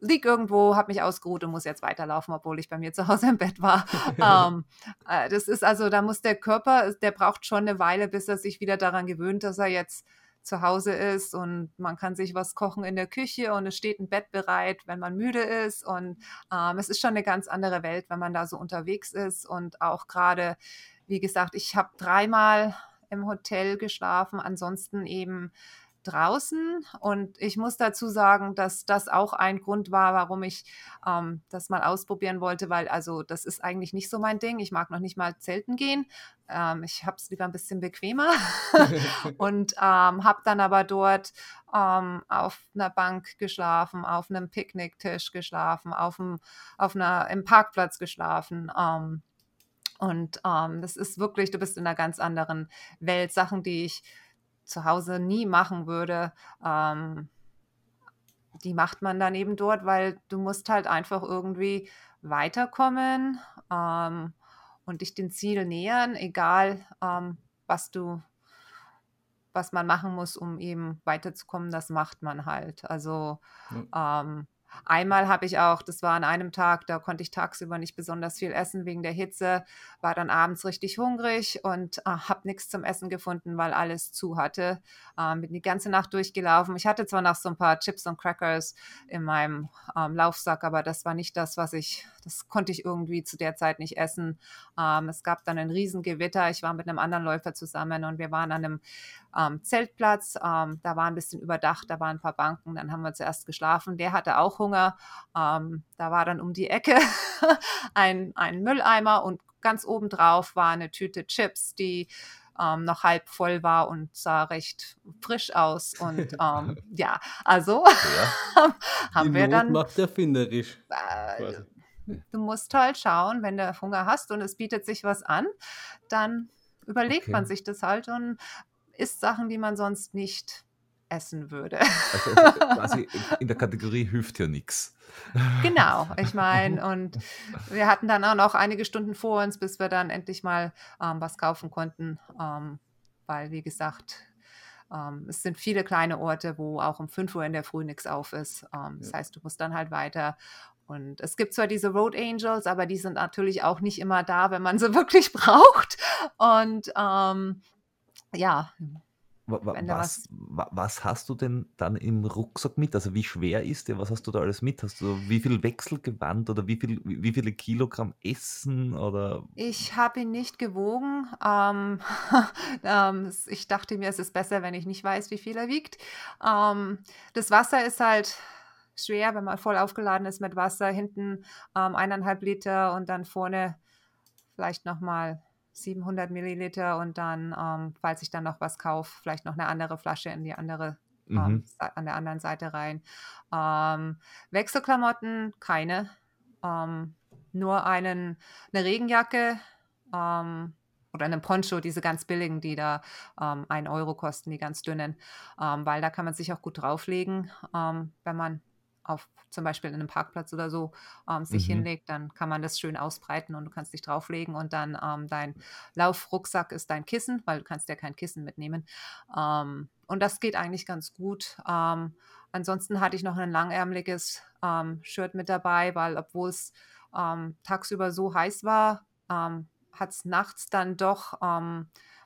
lieg irgendwo, habe mich ausgeruht und muss jetzt weiterlaufen, obwohl ich bei mir zu Hause im Bett war. ähm, äh, das ist also, da muss der Körper, der braucht schon eine Weile, bis er sich wieder daran gewöhnt, dass er jetzt zu Hause ist und man kann sich was kochen in der Küche und es steht ein Bett bereit, wenn man müde ist. Und ähm, es ist schon eine ganz andere Welt, wenn man da so unterwegs ist. Und auch gerade, wie gesagt, ich habe dreimal im Hotel geschlafen, ansonsten eben draußen. Und ich muss dazu sagen, dass das auch ein Grund war, warum ich ähm, das mal ausprobieren wollte, weil also das ist eigentlich nicht so mein Ding. Ich mag noch nicht mal zelten gehen. Ähm, ich habe es lieber ein bisschen bequemer und ähm, habe dann aber dort ähm, auf einer Bank geschlafen, auf einem Picknicktisch geschlafen, auf, dem, auf einer, im Parkplatz geschlafen. Ähm, und ähm, das ist wirklich, du bist in einer ganz anderen Welt. Sachen, die ich zu Hause nie machen würde, ähm, die macht man dann eben dort, weil du musst halt einfach irgendwie weiterkommen ähm, und dich dem Ziel nähern, egal ähm, was du, was man machen muss, um eben weiterzukommen, das macht man halt. Also mhm. Einmal habe ich auch, das war an einem Tag, da konnte ich tagsüber nicht besonders viel essen wegen der Hitze, war dann abends richtig hungrig und äh, habe nichts zum Essen gefunden, weil alles zu hatte. Ähm, bin die ganze Nacht durchgelaufen. Ich hatte zwar noch so ein paar Chips und Crackers in meinem ähm, Laufsack, aber das war nicht das, was ich, das konnte ich irgendwie zu der Zeit nicht essen. Ähm, es gab dann ein Riesengewitter. Ich war mit einem anderen Läufer zusammen und wir waren an einem ähm, Zeltplatz. Ähm, da war ein bisschen überdacht, da waren ein paar Banken. Dann haben wir zuerst geschlafen. Der hatte auch Hunger. Ähm, da war dann um die Ecke ein, ein Mülleimer und ganz oben drauf war eine Tüte Chips, die ähm, noch halb voll war und sah recht frisch aus. Und ähm, ja, also Die haben wir Not dann macht erfinderisch. äh. Du musst halt schauen, wenn du Hunger hast und es bietet sich was an, dann überlegt man Okay. sich das halt und isst Sachen, die man sonst nicht essen würde. Also, also quasi in der Kategorie hilft ja nichts. Genau, ich meine, und wir hatten dann auch noch einige Stunden vor uns, bis wir dann endlich mal ähm, was kaufen konnten, ähm, weil, wie gesagt, ähm, es sind viele kleine Orte, wo auch um 5 Uhr in der Früh nichts auf ist. Ähm, das Ja. heißt, du musst dann halt weiter. Und es gibt zwar diese Road Angels, aber die sind natürlich auch nicht immer da, wenn man sie wirklich braucht. Und ähm, ja, Was, wa- was hast du denn dann im Rucksack mit? Also wie schwer ist der? Was hast du da alles mit? Hast du wie viel Wechselgewand oder wie, viel, wie viele Kilogramm Essen oder Ich habe ihn nicht gewogen. Ähm, ähm, ich dachte mir, es ist besser, wenn ich nicht weiß, wie viel er wiegt. Ähm, das Wasser ist halt schwer, wenn man voll aufgeladen ist mit Wasser. Hinten ähm, eineinhalb Liter und dann vorne vielleicht nochmal 700 Milliliter und dann, ähm, falls ich dann noch was kaufe, vielleicht noch eine andere Flasche in die andere ähm, Mhm. Sa- an der anderen Seite rein. Ähm, Wechselklamotten, keine. Ähm, nur einen, eine Regenjacke ähm, oder einen Poncho, diese ganz billigen, die da ähm, 1 Euro kosten, die ganz dünnen, ähm, weil da kann man sich auch gut drauflegen, ähm, wenn man auf zum Beispiel in einem Parkplatz oder so ähm, sich Mhm. hinlegt, dann kann man das schön ausbreiten und du kannst dich drauflegen und dann ähm, dein Laufrucksack ist dein Kissen, weil du kannst ja kein Kissen mitnehmen. Ähm, und das geht eigentlich ganz gut. Ähm, ansonsten hatte ich noch ein langärmliches ähm, Shirt mit dabei, weil obwohl es ähm, tagsüber so heiß war, ähm, hat es nachts dann doch,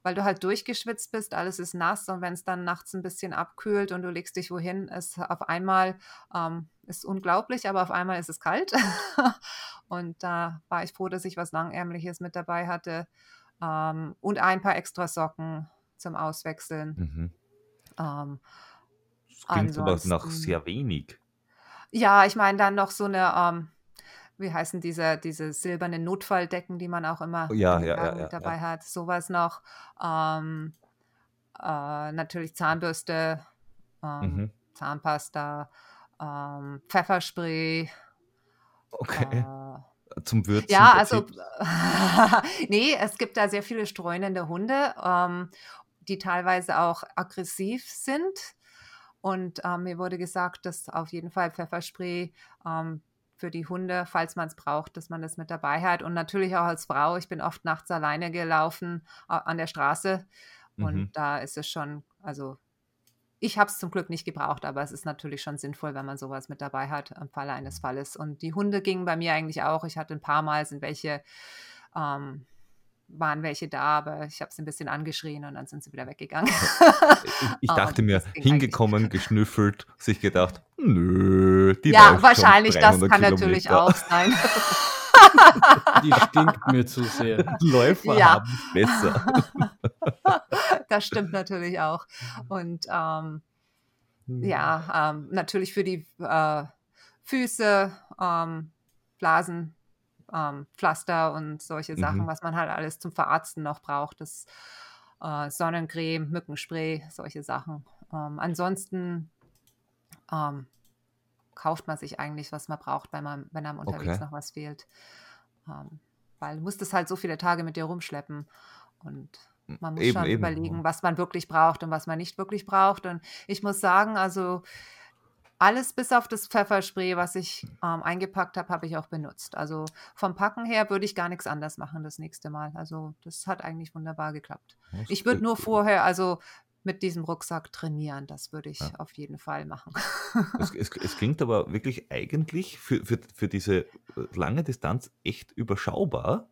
weil du halt durchgeschwitzt bist, alles ist nass und wenn es dann nachts ein bisschen abkühlt und du legst dich wohin, ist auf einmal, ähm, ist unglaublich, aber auf einmal ist es kalt. und da war ich froh, dass ich was Langärmliches mit dabei hatte ähm, und ein paar extra Socken zum Auswechseln. Mhm. Ähm, Das klingt aber nach sehr wenig. ja, ich meine dann noch so eine, ähm, wie heißen diese, diese silbernen Notfalldecken, die man auch immer ja, ja, ja, mit dabei hat. Sowas noch. Ähm, äh, natürlich Zahnbürste, ähm, Mhm. Zahnpasta, ähm, Pfefferspray. Okay. Äh, Zum Würzen ja, also, nee, es gibt da sehr viele streunende Hunde, ähm, die teilweise auch aggressiv sind. Und ähm, mir wurde gesagt, dass auf jeden Fall Pfefferspray ähm, für die Hunde, falls man es braucht, dass man das mit dabei hat. Und natürlich auch als Frau. Ich bin oft nachts alleine gelaufen an der Straße. Und Mhm. da ist es schon, also ich habe es zum Glück nicht gebraucht, aber es ist natürlich schon sinnvoll, wenn man sowas mit dabei hat im Falle eines Falles. Und die Hunde gingen bei mir eigentlich auch. Ich hatte ein paar Mal, sind welche, ähm, waren welche da, aber ich habe sie ein bisschen angeschrien und dann sind sie wieder weggegangen. Ich, ich dachte mir, hingekommen, geschnüffelt, sich gedacht, nö, die ja, wahrscheinlich, das 300 kann natürlich Kilometer. auch sein. Die stinkt mir zu sehr. Läufer Ja. haben es besser. das stimmt natürlich auch. Und ähm, Hm. ja, ähm, natürlich für die äh, Füße, ähm, Blasen, ähm, Pflaster und solche Sachen, Mhm. was man halt alles zum Verarzten noch braucht. Das äh, Sonnencreme, Mückenspray, solche Sachen. Ähm, ansonsten ähm, kauft man sich eigentlich, was man braucht, wenn, man, wenn einem unterwegs Okay. noch was fehlt. Ähm, weil du musst es halt so viele Tage mit dir rumschleppen. Und man muss Eben, schon eben. überlegen, was man wirklich braucht und was man nicht wirklich braucht. Und ich muss sagen, also alles bis auf das Pfefferspray, was ich ähm, eingepackt habe, habe ich auch benutzt. Also vom Packen her würde ich gar nichts anders machen das nächste Mal. Also das hat eigentlich wunderbar geklappt. Ich würde nur vorher, also mit diesem Rucksack trainieren. Das würde ich Ja. auf jeden Fall machen. Es, es, es klingt aber wirklich eigentlich für, für, für diese äh, lange Distanz echt überschaubar.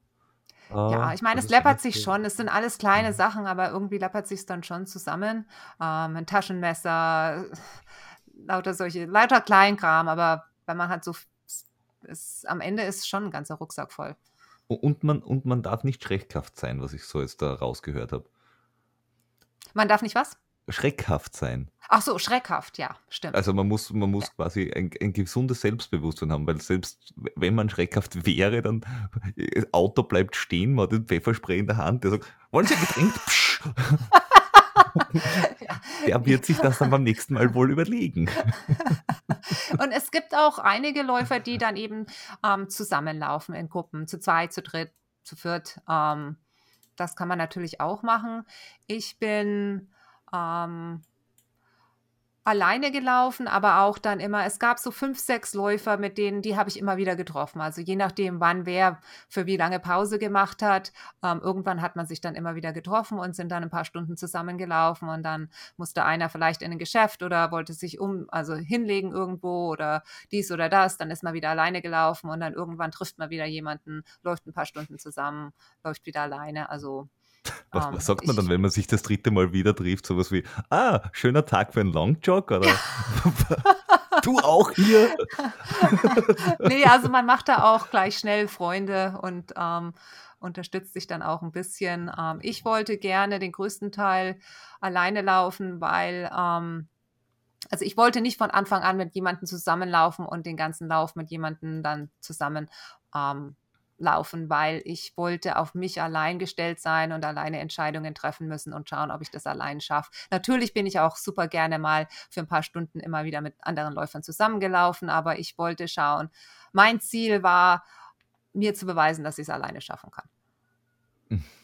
Ja, Äh, ich meine, es es läppert sich schon. Es sind alles kleine Mhm. Sachen, aber irgendwie läppert sich dann schon zusammen. Ähm, ein Taschenmesser, lauter solche, lauter Kleinkram, aber wenn man halt so, ist, am Ende ist schon ein ganzer Rucksack voll. Und man, und man darf nicht schreckhaft sein, was ich so jetzt da rausgehört habe. Man darf nicht was? schreckhaft sein. Ach so, schreckhaft, ja, stimmt. Also man muss, man muss ja. quasi ein, ein, gesundes Selbstbewusstsein haben, weil selbst wenn man schreckhaft wäre, dann das äh, Auto bleibt stehen, man hat den Pfefferspray in der Hand, der sagt, wollen Sie ein Getränk? Psch. Der wird sich das dann beim nächsten Mal wohl überlegen. Und es gibt auch einige Läufer, die dann eben ähm, zusammenlaufen in Gruppen, zu zweit, zu dritt, zu viert. Ähm, das kann man natürlich auch machen. Ich bin ähm, alleine gelaufen, aber auch dann immer, es gab so fünf, sechs Läufer, mit denen, die habe ich immer wieder getroffen. Also je nachdem, wann wer für wie lange Pause gemacht hat. Ähm, irgendwann hat man sich dann immer wieder getroffen und sind dann ein paar Stunden zusammengelaufen und dann musste einer vielleicht in ein Geschäft oder wollte sich um, also hinlegen irgendwo oder dies oder das. Dann ist man wieder alleine gelaufen und dann irgendwann trifft man wieder jemanden, läuft ein paar Stunden zusammen, läuft wieder alleine. Also was, was, ähm, sagt man dann, wenn man sich das dritte Mal wieder trifft? Sowas wie, ah, schöner Tag für einen Longjog oder du auch hier? nee, also man macht da auch gleich schnell Freunde und ähm, unterstützt sich dann auch ein bisschen. Ähm, ich wollte gerne den größten Teil alleine laufen, weil ähm, also ich wollte nicht von Anfang an mit jemandem zusammenlaufen und den ganzen Lauf mit jemandem dann zusammen ähm, laufen, weil ich wollte auf mich allein gestellt sein und alleine Entscheidungen treffen müssen und schauen, ob ich das allein schaffe. Natürlich bin ich auch super gerne mal für ein paar Stunden immer wieder mit anderen Läufern zusammengelaufen, aber ich wollte schauen. Mein Ziel war, mir zu beweisen, dass ich es alleine schaffen kann.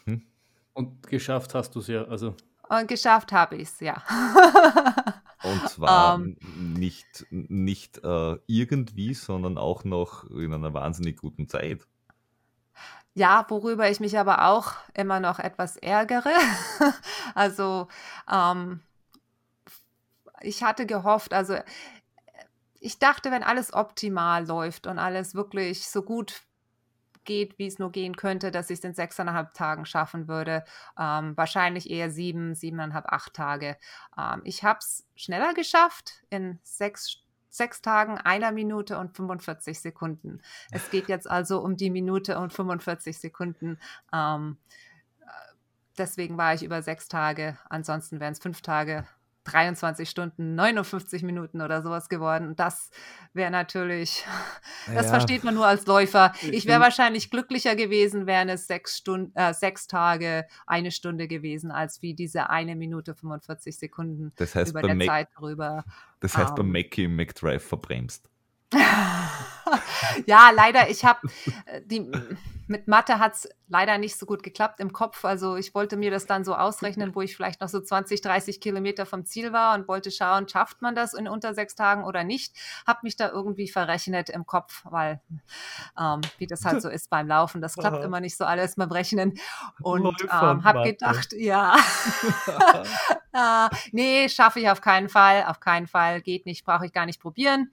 Mhm. Und geschafft hast du es ja, also. Und geschafft habe ich es, ja. Und zwar um, ähm. nicht, nicht äh, irgendwie, sondern auch noch in einer wahnsinnig guten Zeit. Ja, worüber ich mich aber auch immer noch etwas ärgere. Also, ähm, ich hatte gehofft, also ich dachte, wenn alles optimal läuft und alles wirklich so gut geht, wie es nur gehen könnte, dass ich es in sechseinhalb Tagen schaffen würde. Ähm, wahrscheinlich eher sieben, siebeneinhalb, acht Tage. Ähm, ich habe es schneller geschafft in sechs sechs Tagen, einer Minute und 45 Sekunden. Es geht jetzt also um die Minute und 45 Sekunden. Ähm, äh, deswegen war ich über sechs Tage. Ansonsten wären es fünf Tage 23 Stunden, 59 Minuten oder sowas geworden. Und das wäre natürlich, das ja. versteht man nur als Läufer. Ich wäre wahrscheinlich glücklicher gewesen, wären es sechs, Stunden, äh, sechs Tage, eine Stunde gewesen, als wie diese eine Minute 45 Sekunden das heißt, über der Mac Zeit drüber. Das heißt, ähm, beim Mackie im McDrive verbremst. ja, leider, ich habe äh, die mit Mathe hat es leider nicht so gut geklappt im Kopf. Also ich wollte mir das dann so ausrechnen, wo ich vielleicht noch so 20, 30 Kilometer vom Ziel war und wollte schauen, schafft man das in unter sechs Tagen oder nicht. Habe mich da irgendwie verrechnet im Kopf, weil ähm, wie das halt so ist beim Laufen, das klappt Aha. immer nicht so alles beim Rechnen. Und ähm, habe gedacht, ja, äh, nee, schaffe ich auf keinen Fall, auf keinen Fall, geht nicht, brauche ich gar nicht probieren.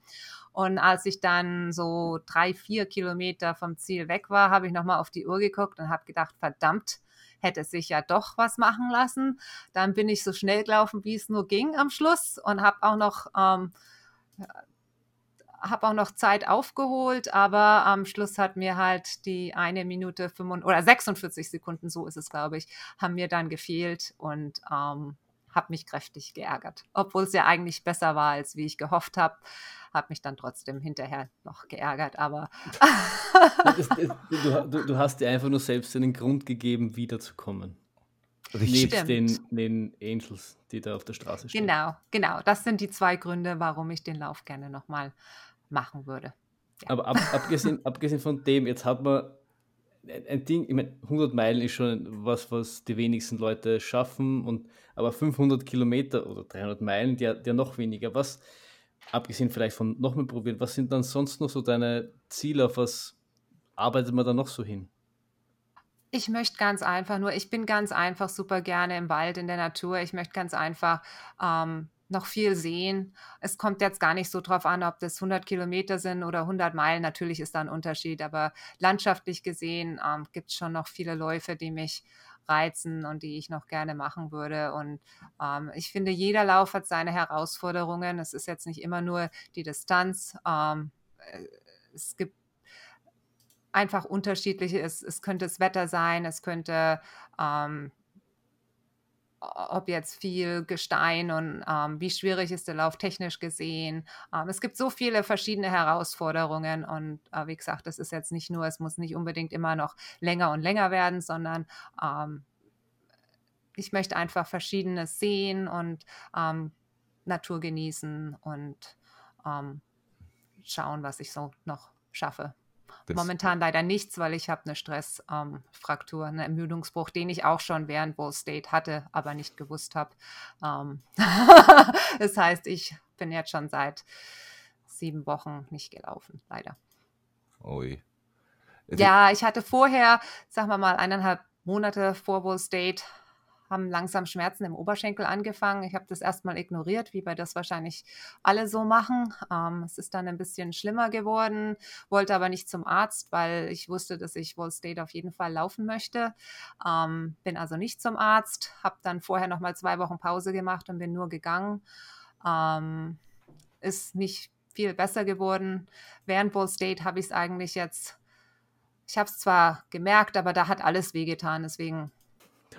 Und als ich dann so drei, vier Kilometer vom Ziel weg war, habe ich nochmal auf die Uhr geguckt und habe gedacht, verdammt, hätte sich ja doch was machen lassen. Dann bin ich so schnell gelaufen, wie es nur ging am Schluss und habe auch noch ähm, habe auch noch Zeit aufgeholt, aber am Schluss hat mir halt die eine Minute 45, oder 46 Sekunden, so ist es, glaube ich, haben mir dann gefehlt und ähm, habe mich kräftig geärgert, obwohl es ja eigentlich besser war, als wie ich gehofft habe habe mich dann trotzdem hinterher noch geärgert, aber. das, das, du, du, hast dir einfach nur selbst einen Grund gegeben, wiederzukommen. Nebst den, den Angels, die da auf der Straße stehen. Genau, genau. Das sind die zwei Gründe, warum ich den Lauf gerne nochmal machen würde. Ja. Aber ab, abgesehen, abgesehen von dem, jetzt hat man ein Ding, ich meine, 100 Meilen ist schon was, was die wenigsten Leute schaffen, und, aber 500 Kilometer oder 300 Meilen, die, die noch weniger. Was, abgesehen vielleicht von nochmal probieren, was sind dann sonst noch so deine Ziele, auf was arbeitet man da noch so hin? Ich möchte ganz einfach nur, ich bin ganz einfach super gerne im Wald, in der Natur. Ich möchte ganz einfach ähm, noch viel sehen. Es kommt jetzt gar nicht so drauf an, ob das 100 Kilometer sind oder 100 Meilen. Natürlich ist da ein Unterschied, aber landschaftlich gesehen ähm, gibt es schon noch viele Läufe, die mich reizen und die ich noch gerne machen würde. Und ähm, ich finde, jeder Lauf hat seine Herausforderungen. Es ist jetzt nicht immer nur die Distanz. Ähm, äh, es gibt einfach unterschiedliche, es, es könnte das Wetter sein, es könnte ähm, ob jetzt viel Gestein und ähm, wie schwierig ist der Lauf technisch gesehen. Ähm, es gibt so viele verschiedene Herausforderungen und äh, wie gesagt, das ist jetzt nicht nur, es muss nicht unbedingt immer noch länger und länger werden, sondern ähm, ich möchte einfach Verschiedenes sehen und ähm, Natur genießen und ähm, schauen, was ich so noch schaffe. Das Momentan leider nichts, weil ich habe eine Stressfraktur, ähm, einen Ermüdungsbruch, den ich auch schon während Ball State hatte, aber nicht gewusst habe. Ähm das heißt, ich bin jetzt schon seit sieben Wochen nicht gelaufen, leider. Ui. Ja, ich hatte vorher, sagen wir mal, eineinhalb Monate vor Ball State haben langsam Schmerzen im Oberschenkel angefangen. Ich habe das erstmal ignoriert, wie wir das wahrscheinlich alle so machen. Ähm, es ist dann ein bisschen schlimmer geworden, wollte aber nicht zum Arzt, weil ich wusste, dass ich Wall State auf jeden Fall laufen möchte. Ähm, bin also nicht zum Arzt, habe dann vorher noch mal zwei Wochen Pause gemacht und bin nur gegangen. Ähm, ist nicht viel besser geworden. Während Wall State habe ich es eigentlich jetzt ich habe es zwar gemerkt, aber da hat alles wehgetan. Deswegen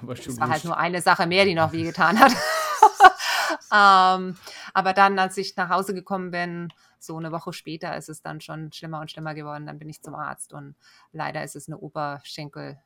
war das war halt nur eine Sache mehr, die noch wehgetan hat. ähm, aber dann, als ich nach Hause gekommen bin, so eine Woche später, ist es dann schon schlimmer und schlimmer geworden. Dann bin ich zum Arzt und leider ist es eine Oberschenkel,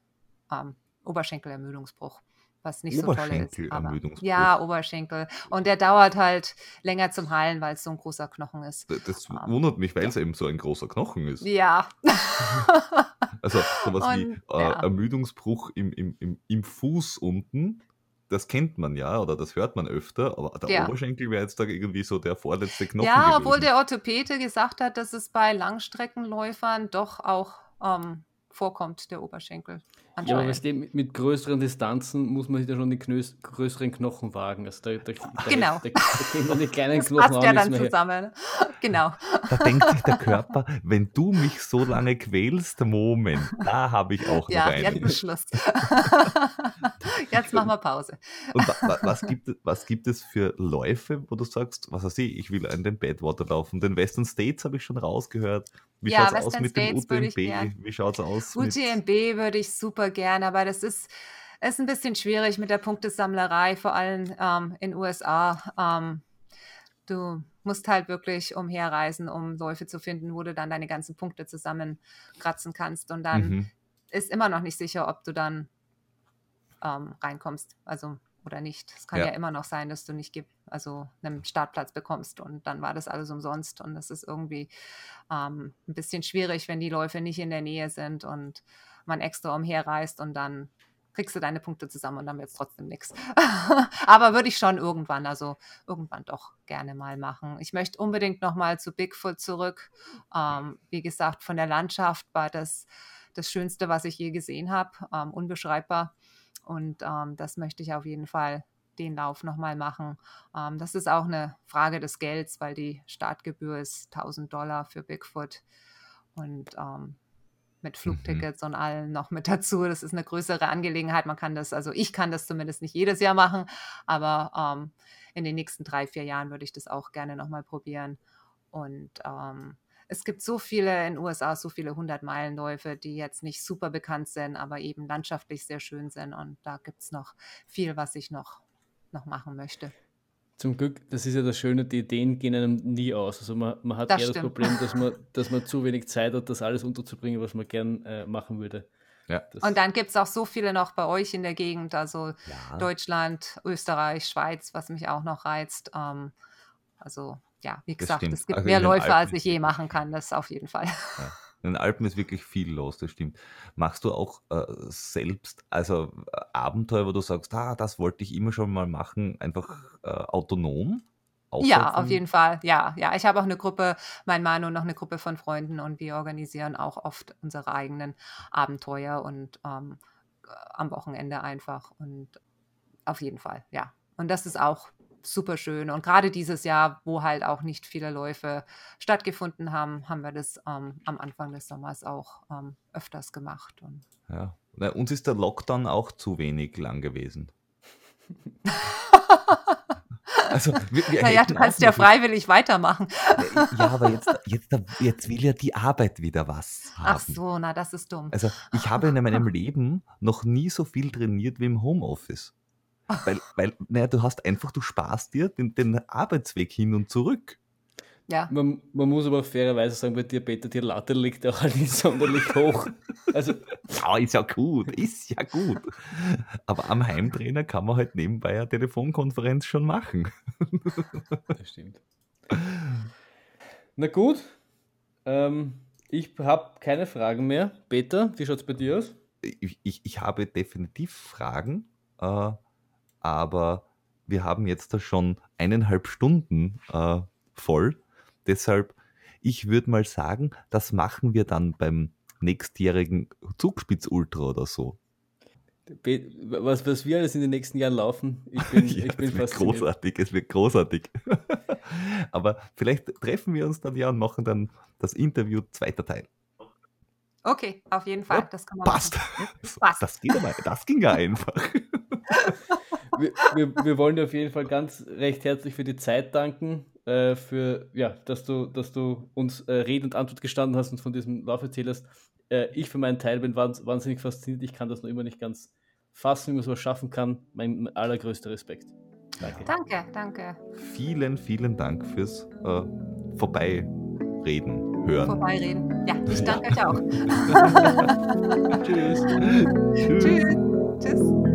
ähm, Oberschenkelermüdungsbruch was nicht so toll ist. Aber, ja, Oberschenkel. Und der dauert halt länger zum Heilen, weil es so ein großer Knochen ist. Das, das um, ähm, wundert mich, weil es eben so ein großer Knochen ist. Ja. also sowas Und, wie äh, ja. Ermüdungsbruch im, im, im, im Fuß unten das kennt man ja oder das hört man öfter, aber der ja. Oberschenkel wäre jetzt da irgendwie so der vorletzte Knochen. Ja, gewesen. obwohl der Orthopäde gesagt hat, dass es bei Langstreckenläufern doch auch ähm, vorkommt, der Oberschenkel. Ja, aber mit, mit größeren Distanzen muss man sich ja schon die knös, größeren Knochen wagen. Also da, da, da, genau. Da, da, da die kleinen das Knochen passt ja dann zusammen. Genau. Da denkt sich der Körper, wenn du mich so lange quälst, Moment, da habe ich auch ja, noch einen. jetzt ist Schluss. jetzt machen wir Pause. Und wa, was, gibt, was gibt es für Läufe, wo du sagst, was weiß ich, ich will an den Badwater laufen, den Western States habe ich schon rausgehört. Wie ja, schaut es aus mit States dem UTMB? Wie schaut es aus? UTMB würde ich super gerne, aber das ist, ist ein bisschen schwierig mit der Punktesammlerei, vor allem ähm, in USA. Ähm, du musst halt wirklich umherreisen, um Läufe zu finden, wo du dann deine ganzen Punkte zusammenkratzen kannst. Und dann mhm. ist immer noch nicht sicher, ob du dann ähm, reinkommst. Also oder nicht. Es kann ja. ja. immer noch sein, dass du nicht also einen Startplatz bekommst und dann war das alles umsonst und das ist irgendwie ähm, ein bisschen schwierig, wenn die Läufe nicht in der Nähe sind und man extra umherreist und dann kriegst du deine Punkte zusammen und dann wird es trotzdem nichts. Aber würde ich schon irgendwann, also irgendwann doch gerne mal machen. Ich möchte unbedingt nochmal zu Bigfoot zurück. Ähm, wie gesagt, von der Landschaft war das das Schönste, was ich je gesehen habe. Ähm, unbeschreibbar. Und ähm, das möchte ich auf jeden Fall den Lauf nochmal machen. Ähm, das ist auch eine Frage des Gelds, weil die Startgebühr ist 1000 Dollar für Bigfoot und ähm, mit mhm. Flugtickets mhm. und allem noch mit dazu. Das ist eine größere Angelegenheit. Man kann das, also ich kann das zumindest nicht jedes Jahr machen, aber ähm, in den nächsten drei, vier Jahren würde ich das auch gerne nochmal probieren. Und ähm, es gibt so viele in den USA, so viele 100-Meilenläufe, die jetzt nicht super bekannt sind, aber eben landschaftlich sehr schön sind. Und da gibt es noch viel, was ich noch, noch machen möchte. Zum Glück, das ist ja das Schöne, die Ideen gehen einem nie aus. Also man, man hat das eher stimmt. das Problem, dass man, dass man zu wenig Zeit hat, das alles unterzubringen, was man gern äh, machen würde. Ja. Und dann gibt es auch so viele noch bei euch in der Gegend, also ja. Deutschland, Österreich, Schweiz, was mich auch noch reizt. Ähm, also ja, wie gesagt, es gibt also mehr Läufe, als ich je machen kann, das auf jeden Fall. Ja. In den Alpen ist wirklich viel los, das stimmt. Machst du auch äh, selbst, also äh, Abenteuer, wo du sagst, ah, das wollte ich immer schon mal machen, einfach äh, autonom? Ja, auf jeden Fall. Ja, ja. Ich habe auch eine Gruppe, mein Mann und noch eine Gruppe von Freunden und wir organisieren auch oft unsere eigenen Abenteuer und ähm, am Wochenende einfach und auf jeden Fall, ja. Und das ist auch super schön. Und gerade dieses Jahr, wo halt auch nicht viele Läufe stattgefunden haben, haben wir das ähm, am Anfang des Sommers auch ähm, öfters gemacht. Und ja, Na, uns ist der Lockdown auch zu wenig lang gewesen. Also, wir, wir naja, du kannst ja freiwillig weitermachen. Ja, aber jetzt, jetzt, jetzt will ja die Arbeit wieder was haben. Ach so, na, das ist dumm. Also, ich habe in meinem Leben noch nie so viel trainiert wie im Homeoffice. Weil, weil, naja, du hast einfach, du sparst dir den, den Arbeitsweg hin und zurück. Ja. Man, man muss aber fairerweise sagen, bei dir, Peter, die Latte liegt auch halt nicht sonderlich hoch. Also, Ja, ist ja gut, ist ja gut. Aber am Heimtrainer kann man halt nebenbei eine Telefonkonferenz schon machen. das stimmt. Na gut, ähm, ich habe keine Fragen mehr. Peter, wie schaut es bei dir aus? Ich, ich, ich habe definitiv Fragen, äh, aber wir haben jetzt da schon eineinhalb Stunden äh, voll. Deshalb, ich würde mal sagen, das machen wir dann beim nächstjährigen Zugspitz Ultra oder so. Was, was wir alles in den nächsten Jahren laufen, ich bin, Ja, ich bin es wird großartig, es wird großartig. Aber vielleicht treffen wir uns dann ja und machen dann das Interview zweiter Teil. Okay, auf jeden Fall. Ja, das kann man Passt. machen. Passt. Das, das ging ja einfach. Wir, wir, wir wollen dir auf jeden Fall ganz recht herzlich für die Zeit danken, äh, für, ja, dass du, dass du uns äh, Rede und Antwort gestanden hast und von diesem Lauf erzählt hast. Äh, ich für meinen Teil bin wahns- wahnsinnig fasziniert. Ich kann das noch immer nicht ganz fassen, wie man sowas schaffen kann. Mein, mein allergrößter Respekt. Danke. Danke, danke. Vielen, vielen Dank fürs äh, Vorbeireden, Hören. Vorbeireden. Ja, ich danke euch auch. Tschüss. Tschüss. Tschüss. Tschüss.